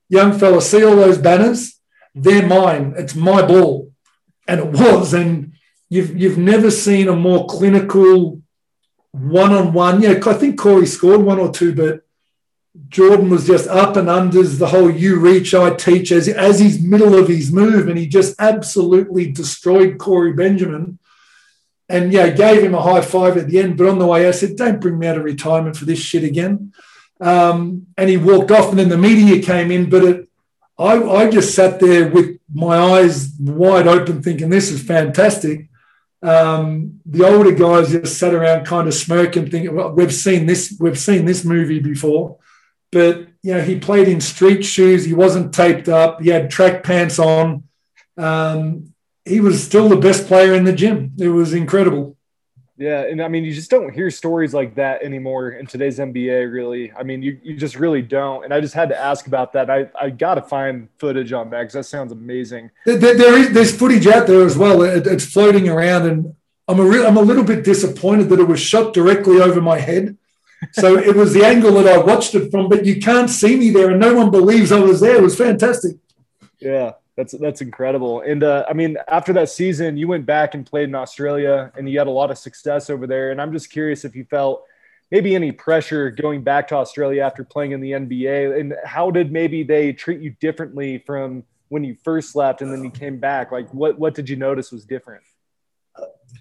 Young fella, see all those banners? They're mine. It's my ball. And it was. And you've, you've never seen a more clinical one on one. Yeah, I think Corey scored one or two, but Jordan was just up and unders the whole you reach, I teach as, as he's middle of his move. And he just absolutely destroyed Corey Benjamin and yeah, gave him a high five at the end. But on the way, I said, "Don't bring me out of retirement for this shit again." Um, and he walked off, and then the media came in. But it, I, I just sat there with my eyes wide open, thinking, "This is fantastic." Um, the older guys just sat around, kind of smirking, thinking, well, "We've seen this. We've seen this movie before." But you know, he played in street shoes. He wasn't taped up. He had track pants on. Um, he was still the best player in the gym. It was incredible. Yeah, and I mean, you just don't hear stories like that anymore in today's NBA. Really, I mean, you, you just really don't. And I just had to ask about that. I, I got to find footage on that because that sounds amazing. There, there is there's footage out there as well. It, it's floating around, and I'm a re- I'm a little bit disappointed that it was shot directly over my head. So it was the angle that I watched it from, but you can't see me there, and no one believes I was there. It was fantastic. Yeah, that's that's incredible. And uh, I mean, after that season, you went back and played in Australia, and you had a lot of success over there. And I'm just curious if you felt maybe any pressure going back to Australia after playing in the NBA, and how did maybe they treat you differently from when you first left and then you came back? Like, what what did you notice was different?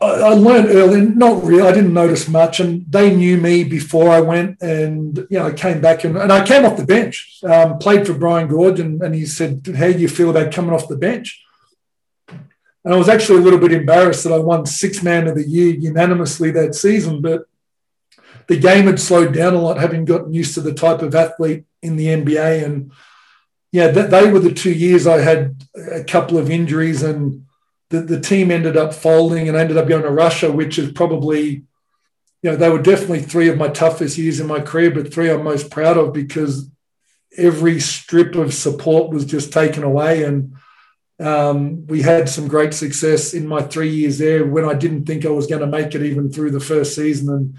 I, learned early, not really, I didn't notice much. And they knew me before I went. And, you know, I came back and, and I came off the bench, um, played for Brian Goorjian, and, and he said, How do you feel about coming off the bench? And I was actually a little bit embarrassed that I won six man of the year unanimously that season. But the game had slowed down a lot, having gotten used to the type of athlete in the NBA. And yeah, they were the two years I had a couple of injuries and the, the team ended up folding and ended up going to Russia, which is probably, you know, they were definitely three of my toughest years in my career, but three I'm most proud of because every strip of support was just taken away. And um, we had some great success in my three years there when I didn't think I was going to make it even through the first season. And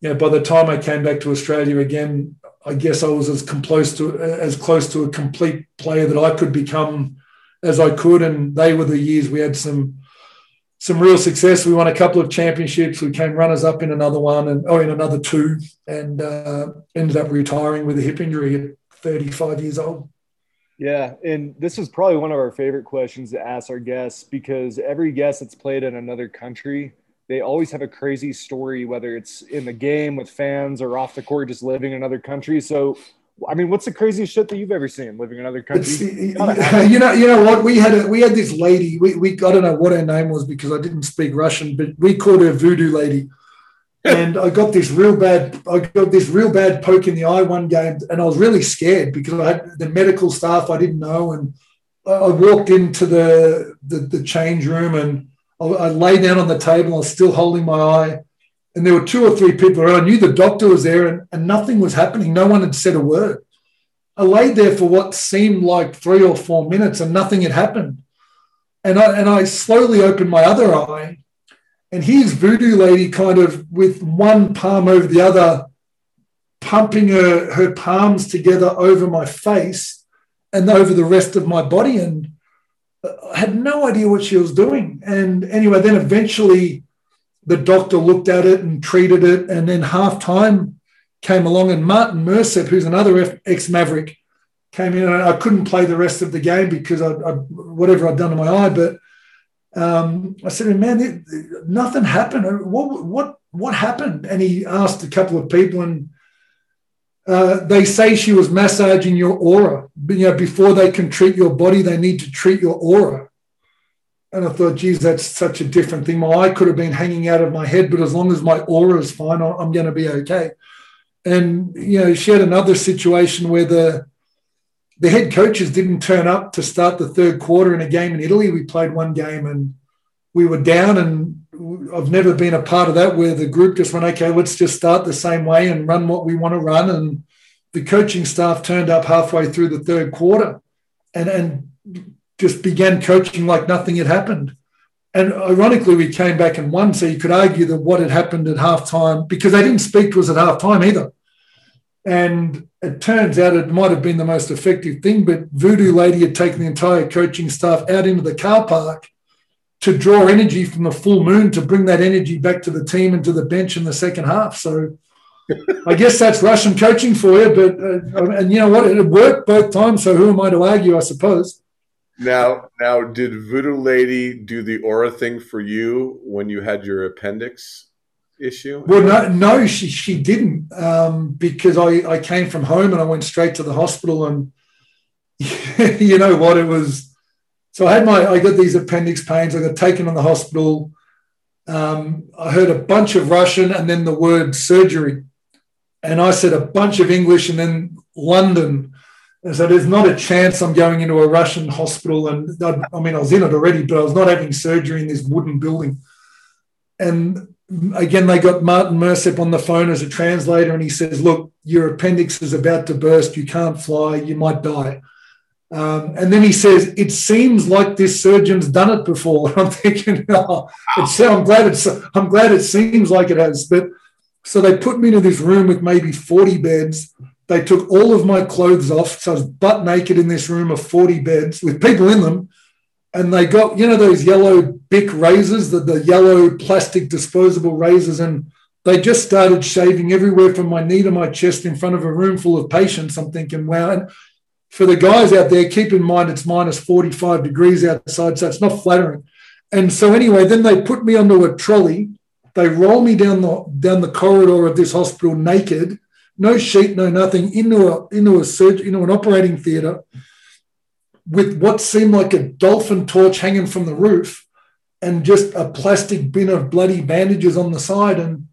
you know, by the time I came back to Australia again, I guess I was as close to as close to a complete player that I could become as I could. And they were the years we had some some real success. We won a couple of championships. We came runners up in another one and oh in another two, and uh, ended up retiring with a hip injury at 35 years old. Yeah, and this is probably one of our favorite questions to ask our guests because every guest that's played in another country, they always have a crazy story, whether it's in the game with fans or off the court, just living in another country. So I mean, what's the craziest shit that you've ever seen living in another country? you know, you know what? We had a, we had this lady. We, we I don't know what her name was because I didn't speak Russian, but we called her Voodoo Lady. and I got this real bad. I got this real bad poke in the eye one game, and I was really scared because I had the medical staff I didn't know, and I walked into the the, the change room and I, I lay down on the table. I was still holding my eye and there were two or three people around. I knew the doctor was there and, and nothing was happening. No one had said a word. I laid there for what seemed like three or four minutes and nothing had happened. And I, and I slowly opened my other eye, and here's Voodoo Lady kind of with one palm over the other, pumping her, her palms together over my face and over the rest of my body. And I had no idea what she was doing. And anyway, then eventually the doctor looked at it and treated it. And then half time came along, and Martin Müürsepp, who's another ex Maverick, came in. And I couldn't play the rest of the game because I, I whatever I'd done to my eye. But um, I said, "Man, it, nothing happened. What what what happened?" And he asked a couple of people, and uh, they say she was massaging your aura. You know, before they can treat your body, they need to treat your aura. And I thought, geez, that's such a different thing. My eye could have been hanging out of my head, but as long as my aura is fine, I'm going to be okay. And you know, she had another situation where the the head coaches didn't turn up to start the third quarter in a game in Italy. We played one game and we were down, and I've never been a part of that where the group just went, okay, let's just start the same way and run what we want to run. And the coaching staff turned up halfway through the third quarter and, and just began coaching like nothing had happened. And ironically, we came back and won. So you could argue that what had happened at halftime, because they didn't speak to us at halftime either. And it turns out it might have been the most effective thing, but Voodoo Lady had taken the entire coaching staff out into the car park to draw energy from the full moon to bring that energy back to the team and to the bench in the second half. So I guess that's Russian coaching for you. But uh, and you know what, it worked both times. So who am I to argue? I suppose. Now, now, did Voodoo Lady do the aura thing for you when you had your appendix issue? Well, no, no, she she didn't um, because I I came from home and I went straight to the hospital and you know what it was so I had my, I got these appendix pains. I got taken on the hospital. Um, I heard a bunch of Russian and then the word surgery. And I said a bunch of English and then London. So there's not a chance I'm going into a Russian hospital. And I, mean, I was in it already, but I was not having surgery in this wooden building. And again, they got Martin Müürsepp on the phone as a translator, and he says, Look, your appendix is about to burst. You can't fly. You might die. Um, and then he says, "It seems like this surgeon's done it before." And I'm thinking, oh, I'm glad it's I'm glad it seems like it has. But so they put me into this room with maybe 40 beds. They took all of my clothes off, so I was butt naked in this room of 40 beds with people in them. And they got, you know, those yellow Bic razors, the, the yellow plastic disposable razors, and they just started shaving everywhere from my knee to my chest in front of a room full of patients. I'm thinking, wow. And for the guys out there, keep in mind it's minus 45 degrees outside, so it's not flattering. And so anyway, then they put me onto a trolley. They roll me down the down the corridor of this hospital naked, no sheet, no nothing, into a into a surge, into an operating theatre with what seemed like a dolphin torch hanging from the roof and just a plastic bin of bloody bandages on the side. And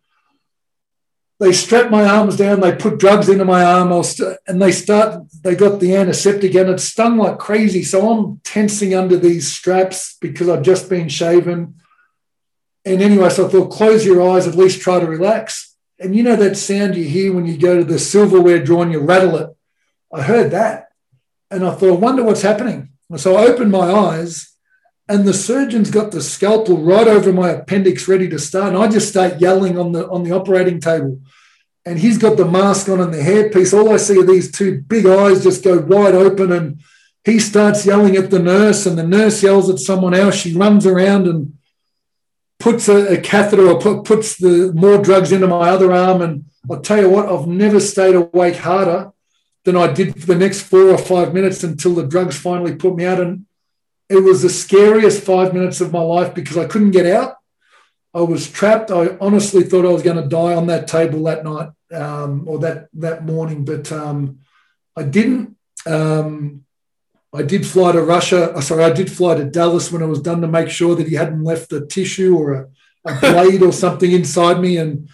they strap my arms down, they put drugs into my arm, st- and they start, they got the antiseptic and it stung like crazy. So I'm tensing under these straps because I've just been shaven. And anyway, so I thought, close your eyes, at least try to relax. And you know that sound you hear when you go to the silverware drawer and you rattle it? I heard that. And I thought, I wonder what's happening. So I opened my eyes and the surgeon's got the scalpel right over my appendix ready to start. And I just start yelling on the on the operating table. And he's got the mask on and the hairpiece. All I see are these two big eyes just go wide open. And he starts yelling at the nurse, and the nurse yells at someone else. She runs around and puts a, a catheter or put, puts the more drugs into my other arm. And I'll tell you what, I've never stayed awake harder than I did for the next four or five minutes until the drugs finally put me out. And it was the scariest five minutes of my life because I couldn't get out. I was trapped. I honestly thought I was going to die on that table that night um, or that that morning, but um, I didn't. Um, I did fly to Russia. Uh, sorry, I did fly to Dallas when I was done to make sure that he hadn't left a tissue or a, a blade or something inside me. And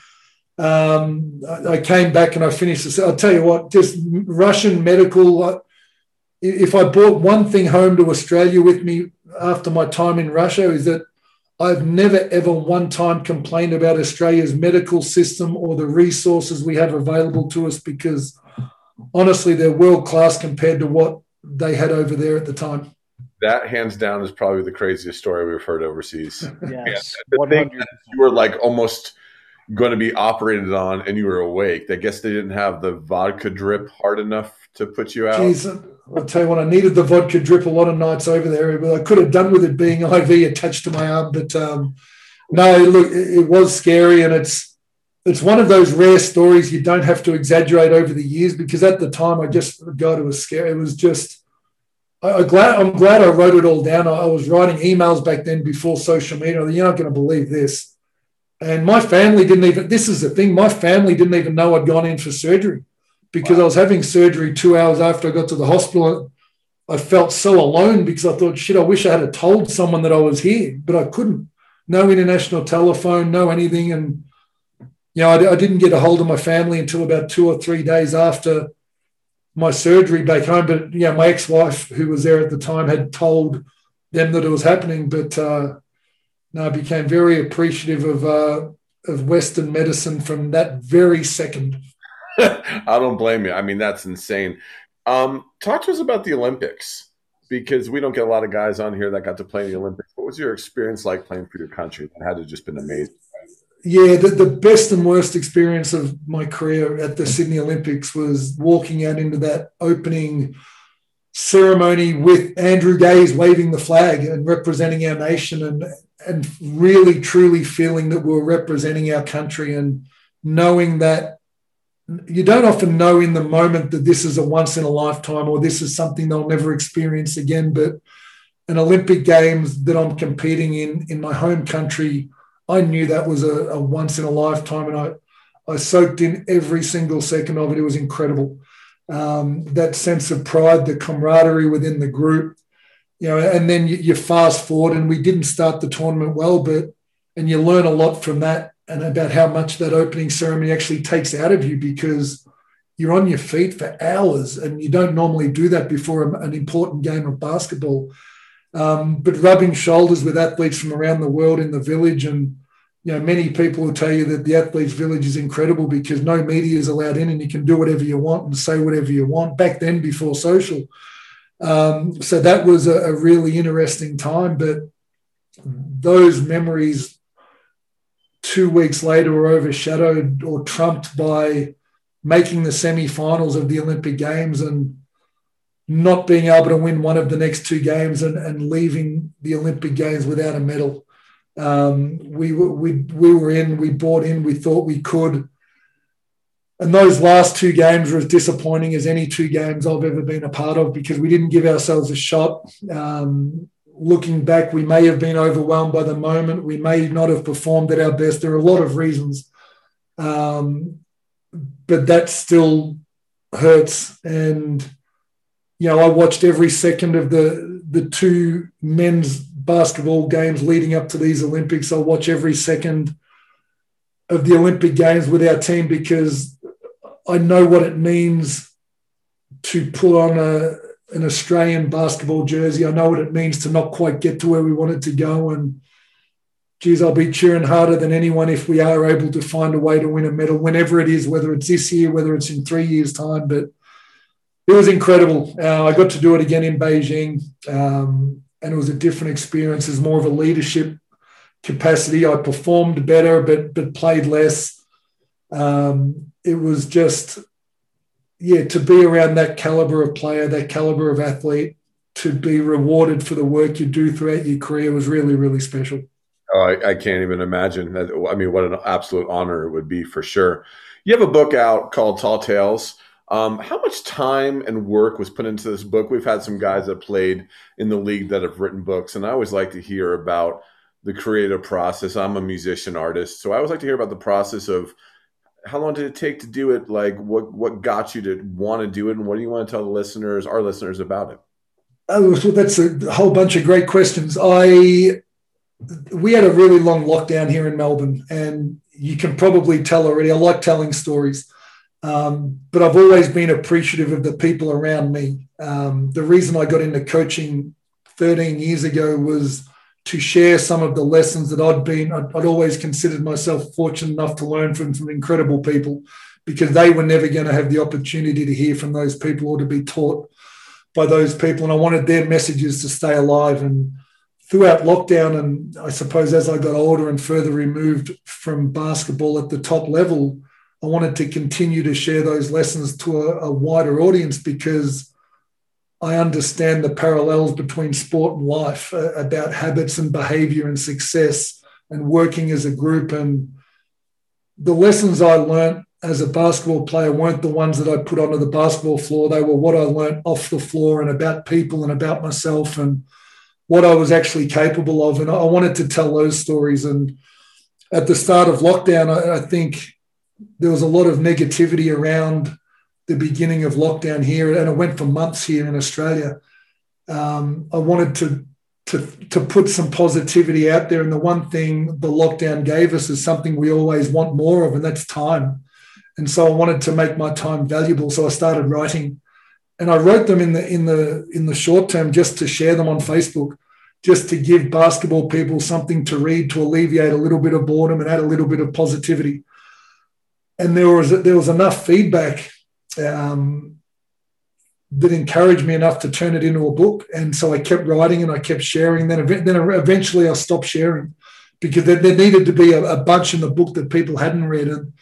um, I, came back and I finished this. I'll tell you what, just Russian medical. Uh, if I brought one thing home to Australia with me after my time in Russia, is that I've never ever one time complained about Australia's medical system or the resources we have available to us because honestly, they're world class compared to what they had over there at the time. That hands down is probably the craziest story we've heard overseas. Yes, The thing that you were like almost going to be operated on, and you were awake. I guess they didn't have the vodka drip hard enough to put you out. Jeez, I'll tell you what, I needed the vodka drip a lot of nights over there, but I could have done with it being IV attached to my arm. But um, no, look, it, it was scary, and it's it's one of those rare stories you don't have to exaggerate over the years because at the time I just God, it was scary. It was just. I, I glad I'm glad I wrote it all down. I, I was writing emails back then before social media. You're not going to believe this. And my family didn't even. This is the thing. My family didn't even know I'd gone in for surgery because I was having surgery two hours after I got to the hospital. I felt so alone because I thought, shit, I wish I had told someone that I was here, but I couldn't. No international telephone, no anything. And, you know, I, I didn't get a hold of my family until about two or three days after my surgery back home. But, know, my ex wife, who was there at the time, had told them that it was happening. But, uh, no, I became very appreciative of, uh, of Western medicine from that very second. I don't blame you. I mean, that's insane. Um, talk to us about the Olympics because we don't get a lot of guys on here that got to play in the Olympics. What was your experience like playing for your country? That had to just been amazing. Yeah, the, the best and worst experience of my career at the Sydney Olympics was walking out into that opening ceremony with Andrew Gaze waving the flag and representing our nation and and really truly feeling that we're representing our country and knowing that you don't often know in the moment that this is a once in a lifetime or this is something they'll never experience again but an olympic games that i'm competing in in my home country i knew that was a, a once in a lifetime and i i soaked in every single second of it it was incredible um, that sense of pride the camaraderie within the group you know and then you, you fast forward and we didn't start the tournament well but and you learn a lot from that and about how much that opening ceremony actually takes out of you because you're on your feet for hours and you don't normally do that before an important game of basketball. Um, but rubbing shoulders with athletes from around the world in the village and you know many people will tell you that the athletes village is incredible because no media is allowed in and you can do whatever you want and say whatever you want back then before social. Um, so that was a, a really interesting time but those memories two weeks later were overshadowed or trumped by making the semi-finals of the Olympic Games and not being able to win one of the next two games and, and leaving the Olympic Games without a medal. Um, we, were, we, we were in, we bought in, we thought we could. And those last two games were as disappointing as any two games I've ever been a part of because we didn't give ourselves a shot. Um, looking back, we may have been overwhelmed by the moment. We may not have performed at our best. There are a lot of reasons. Um, but that still hurts. And, you know, I watched every second of the, the two men's basketball games leading up to these Olympics. I watch every second of the Olympic Games with our team because I know what it means to put on a, an Australian basketball jersey. I know what it means to not quite get to where we wanted to go. And geez, I'll be cheering harder than anyone if we are able to find a way to win a medal, whenever it is, whether it's this year, whether it's in three years' time. But it was incredible. Uh, I got to do it again in Beijing, um, and it was a different experience. It's more of a leadership capacity. I performed better, but but played less. Um, it was just yeah, to be around that caliber of player, that caliber of athlete, to be rewarded for the work you do throughout your career was really, really special. Oh, I, I, can't even imagine. I mean, what an absolute honor it would be for sure. You have a book out called Tall Tales. Um, how much time and work was put into this book? We've had some guys that played in the league that have written books, and I always like to hear about the creative process. I'm a musician artist, so I always like to hear about the process of how long did it take to do it? Like, what what got you to want to do it, and what do you want to tell the listeners, our listeners, about it? Oh, so that's a whole bunch of great questions. I we had a really long lockdown here in Melbourne, and you can probably tell already. I like telling stories, um, but I've always been appreciative of the people around me. Um, the reason I got into coaching 13 years ago was to share some of the lessons that I'd been, I'd, I'd, always considered myself fortunate enough to learn from some incredible people, because they were never going to have the opportunity to hear from those people or to be taught by those people. And I wanted their messages to stay alive. And throughout lockdown, and I suppose as I got older and further removed from basketball at the top level, I wanted to continue to share those lessons to a, a wider audience because I understand the parallels between sport and life uh, about habits and behavior and success and working as a group. And the lessons I learned as a basketball player weren't the ones that I put onto the basketball floor. They were what I learned off the floor and about people and about myself and what I was actually capable of. And I wanted to tell those stories. And at the start of lockdown, I, I think there was a lot of negativity around the beginning of lockdown here, and it went for months here in Australia. Um, I wanted to to to put some positivity out there, and the one thing the lockdown gave us is something we always want more of, and that's time. And so I wanted to make my time valuable, so I started writing, and I wrote them in the in the in the short term just to share them on Facebook, just to give basketball people something to read to alleviate a little bit of boredom and add a little bit of positivity and there was there was enough feedback um, that encouraged me enough to turn it into a book. And so I kept writing and I kept sharing. Then then eventually I stopped sharing because there, there needed to be a, a, bunch in the book that people hadn't read, and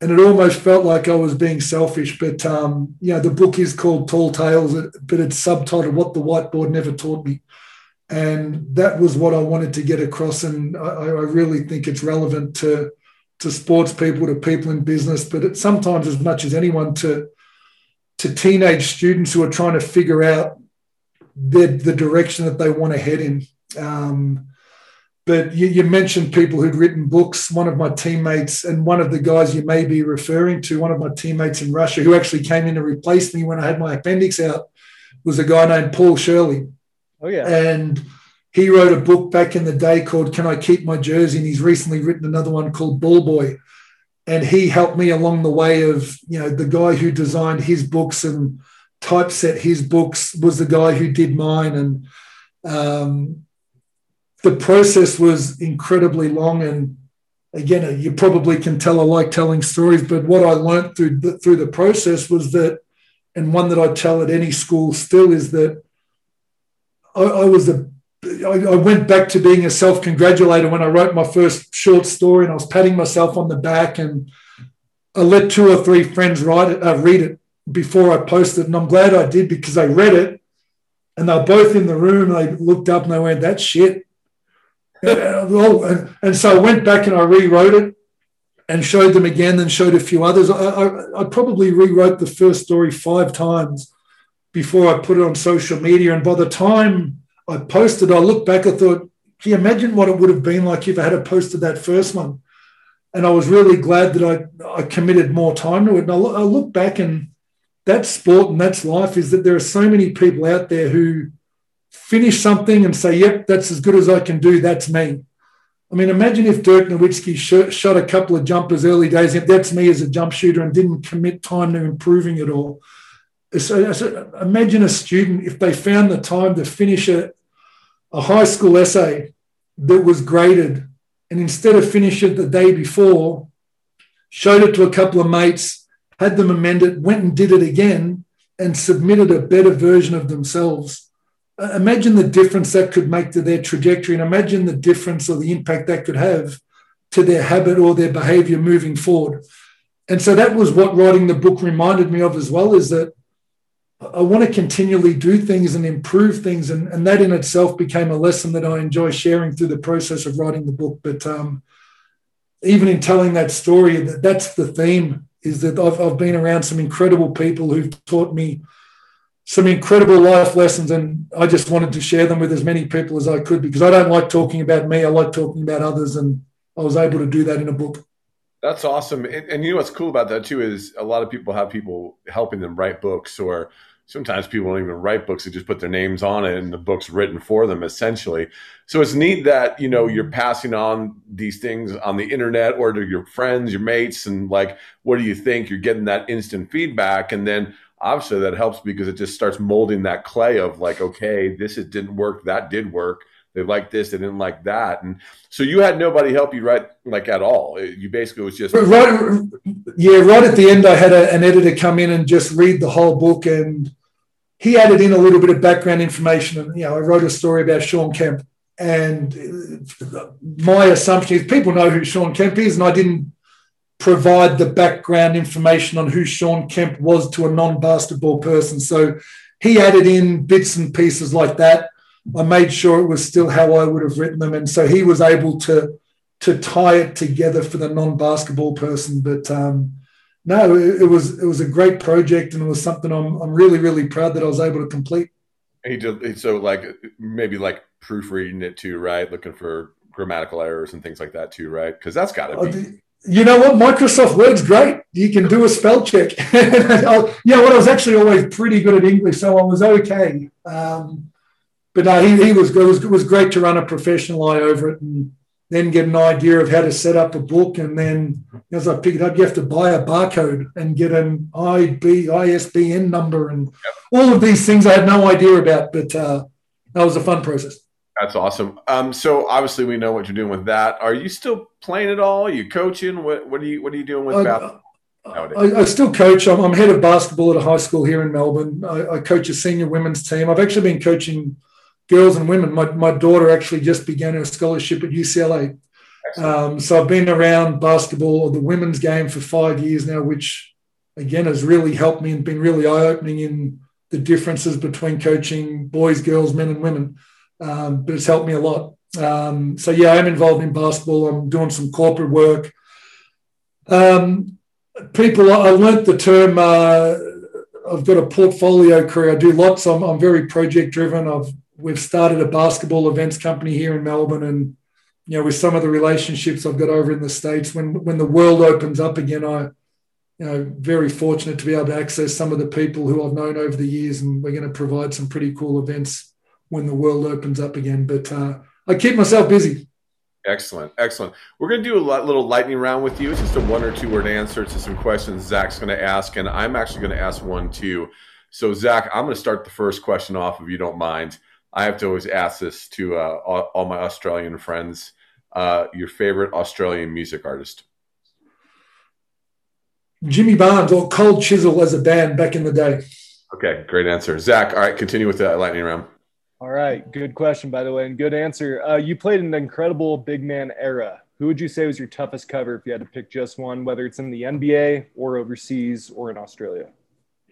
and it almost felt like I was being selfish. But um, you know, the book is called Tall Tales, but it's subtitled "What the Whiteboard Never Taught Me." And that was what I wanted to get across, and I, I really think it's relevant to to sports people, to people in business, but it's sometimes as much as anyone to to teenage students who are trying to figure out the, the direction that they want to head in. Um, but you, you, mentioned people who'd written books. One of my teammates, and one of the guys you may be referring to, one of my teammates in Russia who actually came in to replace me when I had my appendix out, was a guy named Paul Shirley. Oh, yeah. And he wrote a book back in the day called Can I Keep My Jersey? And he's recently written another one called Ball Boy. And he helped me along the way of, you know, the guy who designed his books and typeset his books was the guy who did mine. And um, the process was incredibly long. And again, you probably can tell I like telling stories, but what I learned through the, through the process was that, and one that I tell at any school still is that I, I was a I, went back to being a self congratulator when I wrote my first short story, and I was patting myself on the back, and I let two or three friends write it, uh, read it before I posted, and I'm glad I did because they read it, and they're both in the room. And they looked up and they went, "That's shit." and, and, so I went back and I rewrote it and showed them again, and showed a few others. I, I, I probably rewrote the first story five times before I put it on social media, and by the time I posted, I looked back, I thought, can you imagine what it would have been like if I had posted that first one? And I was really glad that I, I committed more time to it. And I, I look back and that's sport and that's life is that there are so many people out there who finish something and say, yep, that's as good as I can do. That's me. I mean, imagine if Dirk Nowitzki sh- shot a couple of jumpers early days. That's me as a jump shooter and didn't commit time to improving it all. So, so imagine a student if they found the time to finish a, a high school essay that was graded, and instead of finish it the day before, showed it to a couple of mates, had them amend it, went and did it again, and submitted a better version of themselves. Uh, imagine the difference that could make to their trajectory, and imagine the difference or the impact that could have to their habit or their behavior moving forward. And so that was what writing the book reminded me of as well is that I want to continually do things and improve things. And, and that in itself became a lesson that I enjoy sharing through the process of writing the book. But um, even in telling that story, that's the theme is that I've, I've been around some incredible people who've taught me some incredible life lessons. And I just wanted to share them with as many people as I could because I don't like talking about me. I like talking about others. And I was able to do that in a book. That's awesome. And, and, you know what's cool about that too is a lot of people have people helping them write books or sometimes people don't even write books they just put their names on it and the book's written for them essentially so it's neat that you know you're mm-hmm. passing on these things on the internet or to your friends your mates and like what do you think you're getting that instant feedback and then obviously that helps because it just starts molding that clay of like okay this it didn't work that did work they liked this, they didn't like that, and so you had nobody help you write like at all. You basically was just right. Yeah, right at the end, I had a, an editor come in and just read the whole book, and he added in a little bit of background information. And you know, I wrote a story about Shawn Kemp, and my assumption is people know who Shawn Kemp is, and I didn't provide the background information on who Shawn Kemp was to a non-basketball person. So he added in bits and pieces like that. I made sure it was still how I would have written them, and so he was able to to tie it together for the non-basketball person. But um, no, it, it, was it was a great project, and it was something I'm I'm really really proud that I was able to complete. He did so like maybe like proofreading it too, right? Looking for grammatical errors and things like that too, right? Because that's got to be you know what? Microsoft Word's great. You can do a spell check. yeah, well, I was actually always pretty good at English, so I was okay. Um, but no, he, he was good. It was, it was great to run a professional eye over it and then get an idea of how to set up a book. And then as I pick it up, you have to buy a barcode and get an IB, ISBN number and all of these things I had no idea about. But uh, that was a fun process. That's awesome. Um, so obviously we know what you're doing with that. Are you still playing at all? Are you coaching? What what are you what are you doing with I, basketball? I, I, still coach. I'm, I'm, head of basketball at a high school here in Melbourne. I, I, coach a senior women's team. I've actually been coaching girls and women. My, my daughter actually just began her scholarship at UCLA. Um, so I've been around basketball or the women's game for five years now, which again has really helped me and been really eye opening in the differences between coaching boys, girls, men, and women um, but it's helped me a lot. Um, so yeah, I'm involved in basketball. I'm doing some corporate work. Um, people, I learnt the term. Uh, I've got a portfolio career. I do lots. I'm, I'm very project driven. I've we've started a basketball events company here in Melbourne, and you know, with some of the relationships I've got over in the states, when when the world opens up again, I you know, very fortunate to be able to access some of the people who I've known over the years, and we're going to provide some pretty cool events when the world opens up again. But uh, I keep myself busy. Excellent, excellent. We're going to do a little lightning round with you. It's just a one or two word answer to some questions Zach's going to ask, and I'm actually going to ask one too. So, Zach, I'm going to start the first question off if you don't mind. I have to always ask this to uh, all, all, my Australian friends. Uh, your favorite Australian music artist? Jimmy Barnes or Cold Chisel as a band back in the day. Okay, great answer. Zach, all right, continue with that lightning round. All right, good question, by the way, and good answer. Uh, you played an incredible big man era. Who would you say was your toughest cover if you had to pick just one, whether it's in the NBA or overseas or in Australia?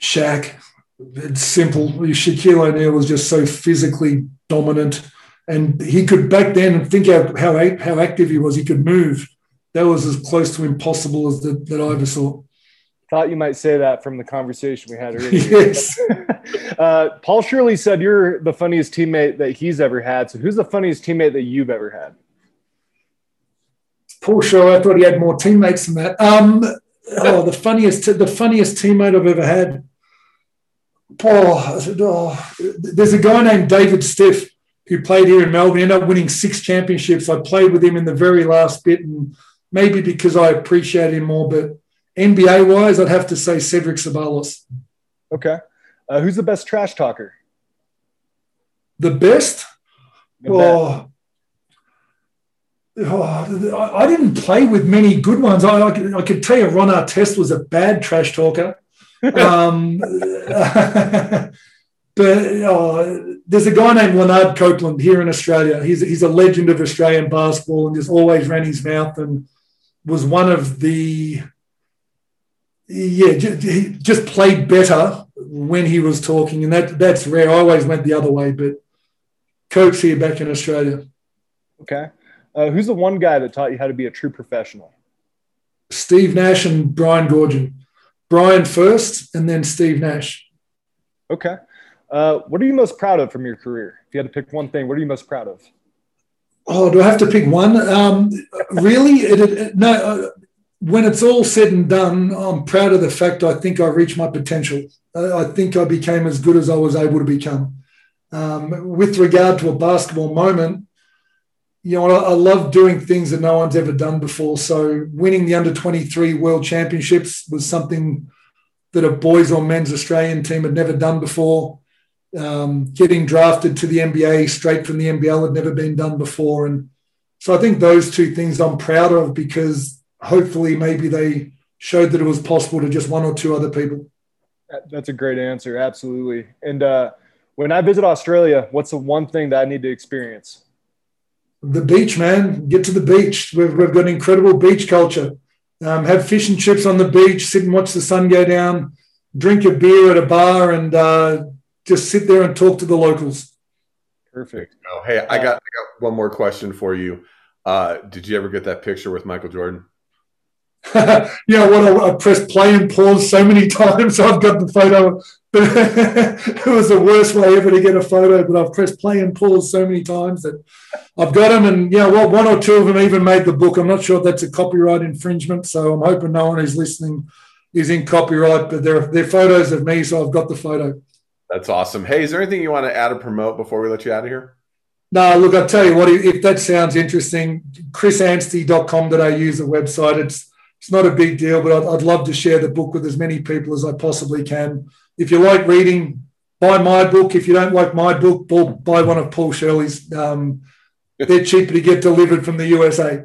Shaq. It's simple. Shaquille O'Neal was just so physically dominant, and he could back then and think how how how active he was. He could move. That was as close to impossible as the, that I ever saw. Thought you might say that from the conversation we had earlier. yes. uh, Paul Shirley said you're the funniest teammate that he's ever had. So who's the funniest teammate that you've ever had? Paul Shirley. I thought he had more teammates than that. Um, oh, the funniest, the funniest teammate I've ever had. Paul. Oh, there's a guy named David Stiff who played here in Melbourne. Ended up winning six championships. I played with him in the very last bit, and maybe because I appreciate him more, but NBA wise, I'd have to say Cedric Ceballos. Okay. Uh, who's the best trash talker? The best? oh, oh, I didn't play with many good ones. I, I, could, I could tell you Ron Artest was a bad trash talker. Um, but uh, there's a guy named Lanard Copeland here in Australia. He's, he's a legend of Australian basketball and just always ran his mouth and was one of the yeah, he just played better when he was talking, and that that's rare. I always went the other way, but coach here back in Australia. Okay, uh, who's the one guy that taught you how to be a true professional? Steve Nash and Brian Goorjian. Brian first, and then Steve Nash. Okay. Uh, what are you most proud of from your career? If you had to pick one thing, what are you most proud of? Oh, do I have to pick one? Um, really? It, it, no, uh, when it's all said and done, I'm proud of the fact I think I reached my potential. I think I became as good as I was able to become. Um, with regard to a basketball moment, you know, I, love doing things that no one's ever done before. So winning the under 23 world championships was something that a boys or men's Australian team had never done before. um, getting drafted to the NBA straight from the NBL had never been done before. And so I think those two things I'm proud of because hopefully maybe they showed that it was possible to just one or two other people. That's a great answer. Absolutely. And uh, when I visit Australia, what's the one thing that I need to experience? The beach, man. Get to the beach. We've, we've got an incredible beach culture. Um, have fish and chips on the beach, sit and watch the sun go down, drink a beer at a bar, and uh, just sit there and talk to the locals. Perfect. Oh, hey, I got I got one more question for you. Uh, did you ever get that picture with Michael Jordan? yeah, what I, I, pressed play and pause so many times. I've got the photo. it was the worst way ever to get a photo, but I've pressed play and pause so many times that I've got them. And yeah, well, one or two of them even made the book. I'm not sure if that's a copyright infringement, so I'm hoping no one who's listening is in copyright. But they're they're photos of me, so I've got the photo. That's awesome. Hey, is there anything you want to add or promote before we let you out of here? No, look, I'll tell you what, if that sounds interesting, chrisanstey.com.au is the website. It's it's not a big deal, but I'd, I'd, love to share the book with as many people as I possibly can. If you like reading, buy my book. If you don't like my book, buy one of Paul Shirley's. Um, they're cheaper to get delivered from the USA.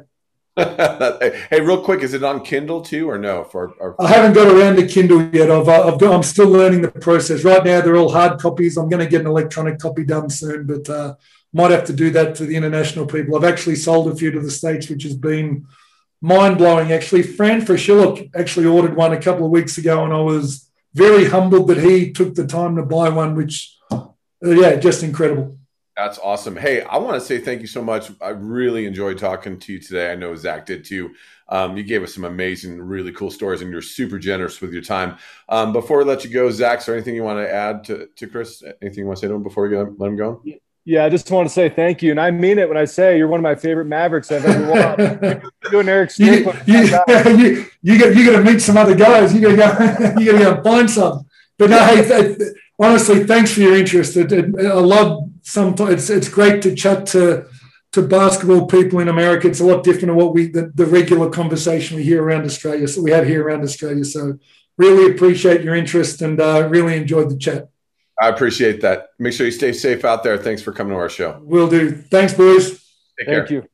hey, real quick, is it on Kindle too, or no? For our- I haven't got around to Kindle yet. I've, uh, I've got, I'm still learning the process. Right now, they're all hard copies. I'm going to get an electronic copy done soon, but uh, might have to do that for the international people. I've actually sold a few to the states, which has been mind blowing. Actually, Fran Fraschilla actually ordered one a couple of weeks ago, and I was very humbled that he took the time to buy one. Which, uh, yeah, just incredible. That's awesome. Hey, I want to say thank you so much. I really enjoyed talking to you today. I know Zach did too. Um, you gave us some amazing, really cool stories, and you're super generous with your time. Um, before we let you go, Zach, is there anything you want to add to, to Chris? Anything you want to say to him before we let him go? Yeah, I just want to say thank you, and I mean it when I say you're one of my favorite Mavericks I've ever watched. you and Eric you, you, you, you, got you got to meet some other guys. You got to you got to go find some. But no, hey, honestly, thanks for your interest. It, it, I love sometimes it's it's great to chat to to basketball people in America. It's a lot different than what we the, the regular conversation we hear around Australia. So we have here around Australia. So really appreciate your interest and uh, really enjoyed the chat. I appreciate that. Make sure you stay safe out there. Thanks for coming to our show. Will do. Thanks, boys. Take Thank care. you.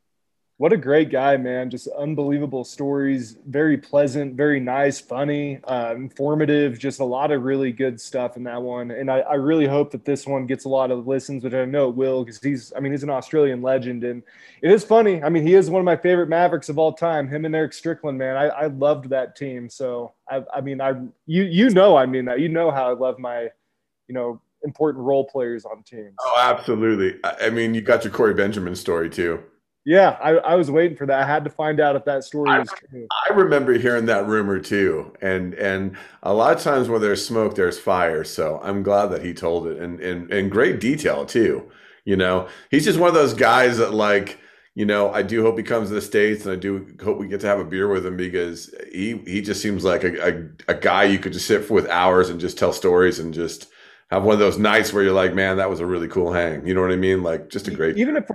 What a great guy, man. Just unbelievable stories. Very pleasant, very nice, funny, uh, informative. Just a lot of really good stuff in that one. And I, I, really hope that this one gets a lot of listens, which I know it will because he's, I mean, he's an Australian legend. And it is funny. I mean, he is one of my favorite Mavericks of all time. Him and Eric Strickland, man. I, I loved that team. So, I, I mean, I, you, you know, I mean that. You know how I love my, you know, important role players on teams. Oh, absolutely. I mean, you got your Corey Benjamin story too. Yeah, I, I, was waiting for that. I had to find out if that story I, was true. I remember hearing that rumor too, and and a lot of times where there's smoke, there's fire. So I'm glad that he told it, and in in great detail too. You know, he's just one of those guys that like. You know, I do hope he comes to the states, and I do hope we get to have a beer with him because he he just seems like a, a, a guy you could just sit with hours and just tell stories and just have one of those nights where you're like, man, that was a really cool hang. You know what I mean? Like just a great. Even if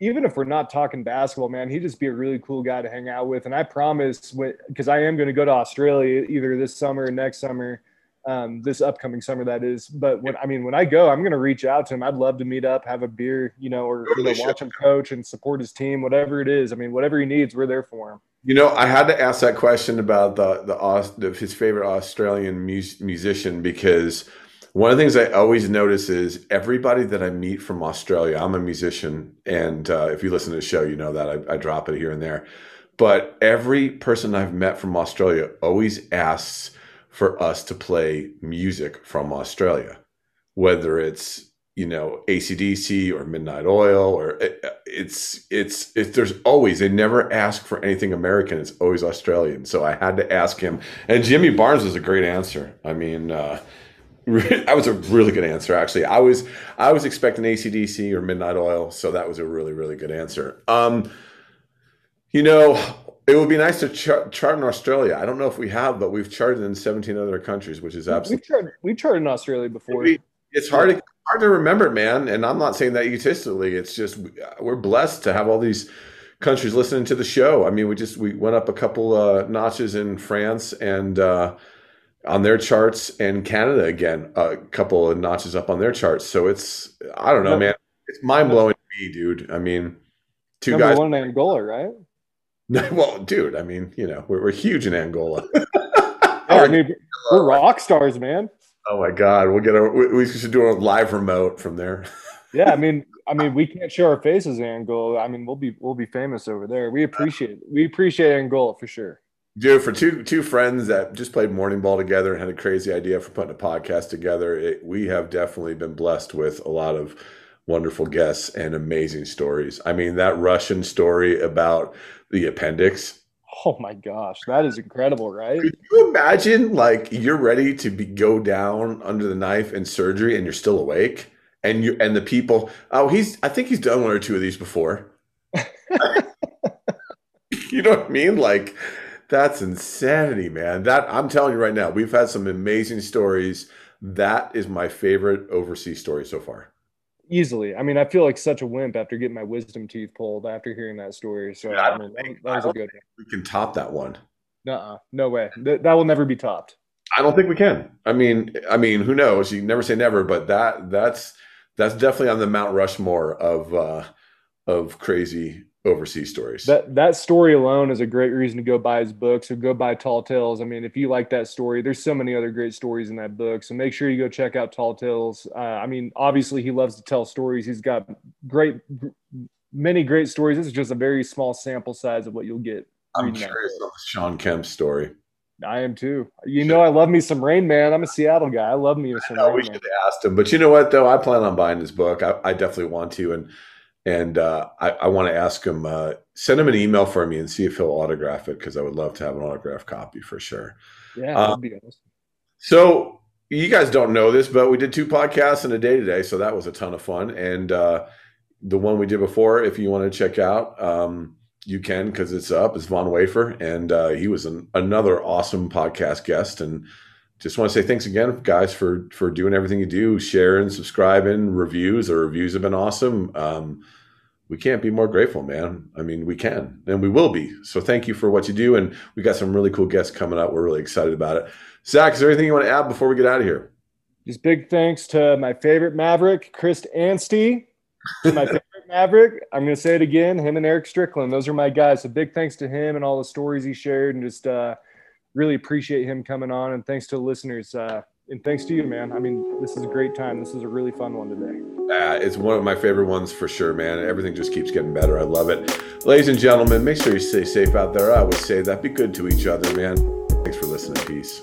even if we're not talking basketball, man, he'd just be a really cool guy to hang out with. And I promise, because I am going to go to Australia either this summer or next summer, um, this upcoming summer, that is. But when I mean, when I go, I'm going to reach out to him. I'd love to meet up, have a beer, you know, or you know, watch him coach and support his team, whatever it is. I mean, whatever he needs, we're there for him. You know, I had to ask that question about the the, the his favorite Australian musician because one of the things I always notice is everybody that I meet from Australia. I'm a musician, and uh, if you listen to the show, you know that I, I drop it here and there. But every person I've met from Australia always asks for us to play music from Australia, whether it's you know ACDC or Midnight Oil or it, it's it's it's there's always they never ask for anything American. It's always Australian. So I had to ask him, and Jimmy Barnes is a great answer. I mean. Uh, that was a really good answer, actually. I was I was expecting ACDC or Midnight Oil, so that was a really really good answer. Um, you know, it would be nice to chart, chart in Australia. I don't know if we have, but we've charted in 17 other countries, which is absolutely. We've charted, we charted in Australia before. It's hard to hard to remember, man. And I'm not saying that egotistically. It's just we're blessed to have all these countries listening to the show. I mean, we just we went up a couple uh, notches in France and. Uh, on their charts, and Canada again a couple of notches up on their charts. So it's I don't know, man. It's mind blowing to me, dude. I mean, two Number guys. one in Angola, right? No, well, dude. I mean, you know, we're, we're huge in Angola. Yeah, I mean, we're rock stars, man. oh my God, we'll get a. We, we should do a live remote from there. Yeah, I mean, I mean, we can't show our faces in Angola. I mean, we'll be we'll be famous over there. We appreciate we appreciate Angola for sure. Dude, for two two friends that just played morning ball together and had a crazy idea for putting a podcast together, it, we have definitely been blessed with a lot of wonderful guests and amazing stories. I mean, that Russian story about the appendix. Oh my gosh, that is incredible, right? Could you imagine, like, you're ready to be go down under the knife in surgery, and you're still awake, and you and the people. Oh, he's. I think he's done one or two of these before. you know what I mean? Like, that's insanity, man. That I'm telling you right now, we've had some amazing stories. That is my favorite overseas story so far. Easily. I mean, I feel like such a wimp after getting my wisdom teeth pulled after hearing that story. So Yeah, I mean, don't think- that was a good We can top that one. Uh-uh, no way. Th- that will never be topped. I don't think we can. I mean, I mean, who knows? You never say never, but that that's that's definitely on the Mount Rushmore of uh of crazy overseas stories. That that story alone is a great reason to go buy his book. So go buy Tall Tales. I mean, if you like that story, there's so many other great stories in that book. So make sure you go check out Tall Tales. Uh, I mean, obviously he loves to tell stories. He's got great, many great stories. This is just a very small sample size of what you'll get. I'm curious the Shawn Kemp story. I am too. You know, I love me some Rain Man. I'm a Seattle guy. I love me some No, Rain we Man. should have asked him, but you know what though? I plan on buying his book. I, I definitely want to, and and uh, I, I want to ask him. Uh, send him an email for me and see if he'll autograph it because I would love to have an autograph copy for sure. Yeah, Uh, that'd be awesome. So you guys don't know this, but we did two podcasts in a day today, so that was a ton of fun. And uh, the one we did before, if you want to check out, um, you can because it's up. It's Von Wafer, and uh, he was an, another awesome podcast guest. And just want to say thanks again, guys, for for doing everything you do, sharing, subscribing, reviews. The reviews have been awesome. Um, we can't be more grateful, man. I mean, we can and we will be. So thank you for what you do. And we got some really cool guests coming up. We're really excited about it. Zach, is there anything you want to add before we get out of here? Just big thanks to my favorite Maverick, Chris Anstey. My favorite Maverick. I'm going to say it again. Him and Eric Strickland. Those are my guys. So big thanks to him and all the stories he shared, and just uh, really appreciate him coming on. And thanks to the listeners. Uh, and thanks to you, man. I mean, this is a great time. This is a really fun one today. Uh, it's one of my favorite ones for sure, man. Everything just keeps getting better. I love it. Ladies and gentlemen, make sure you stay safe out there. I would say that. Be good to each other, man. Thanks for listening. Peace.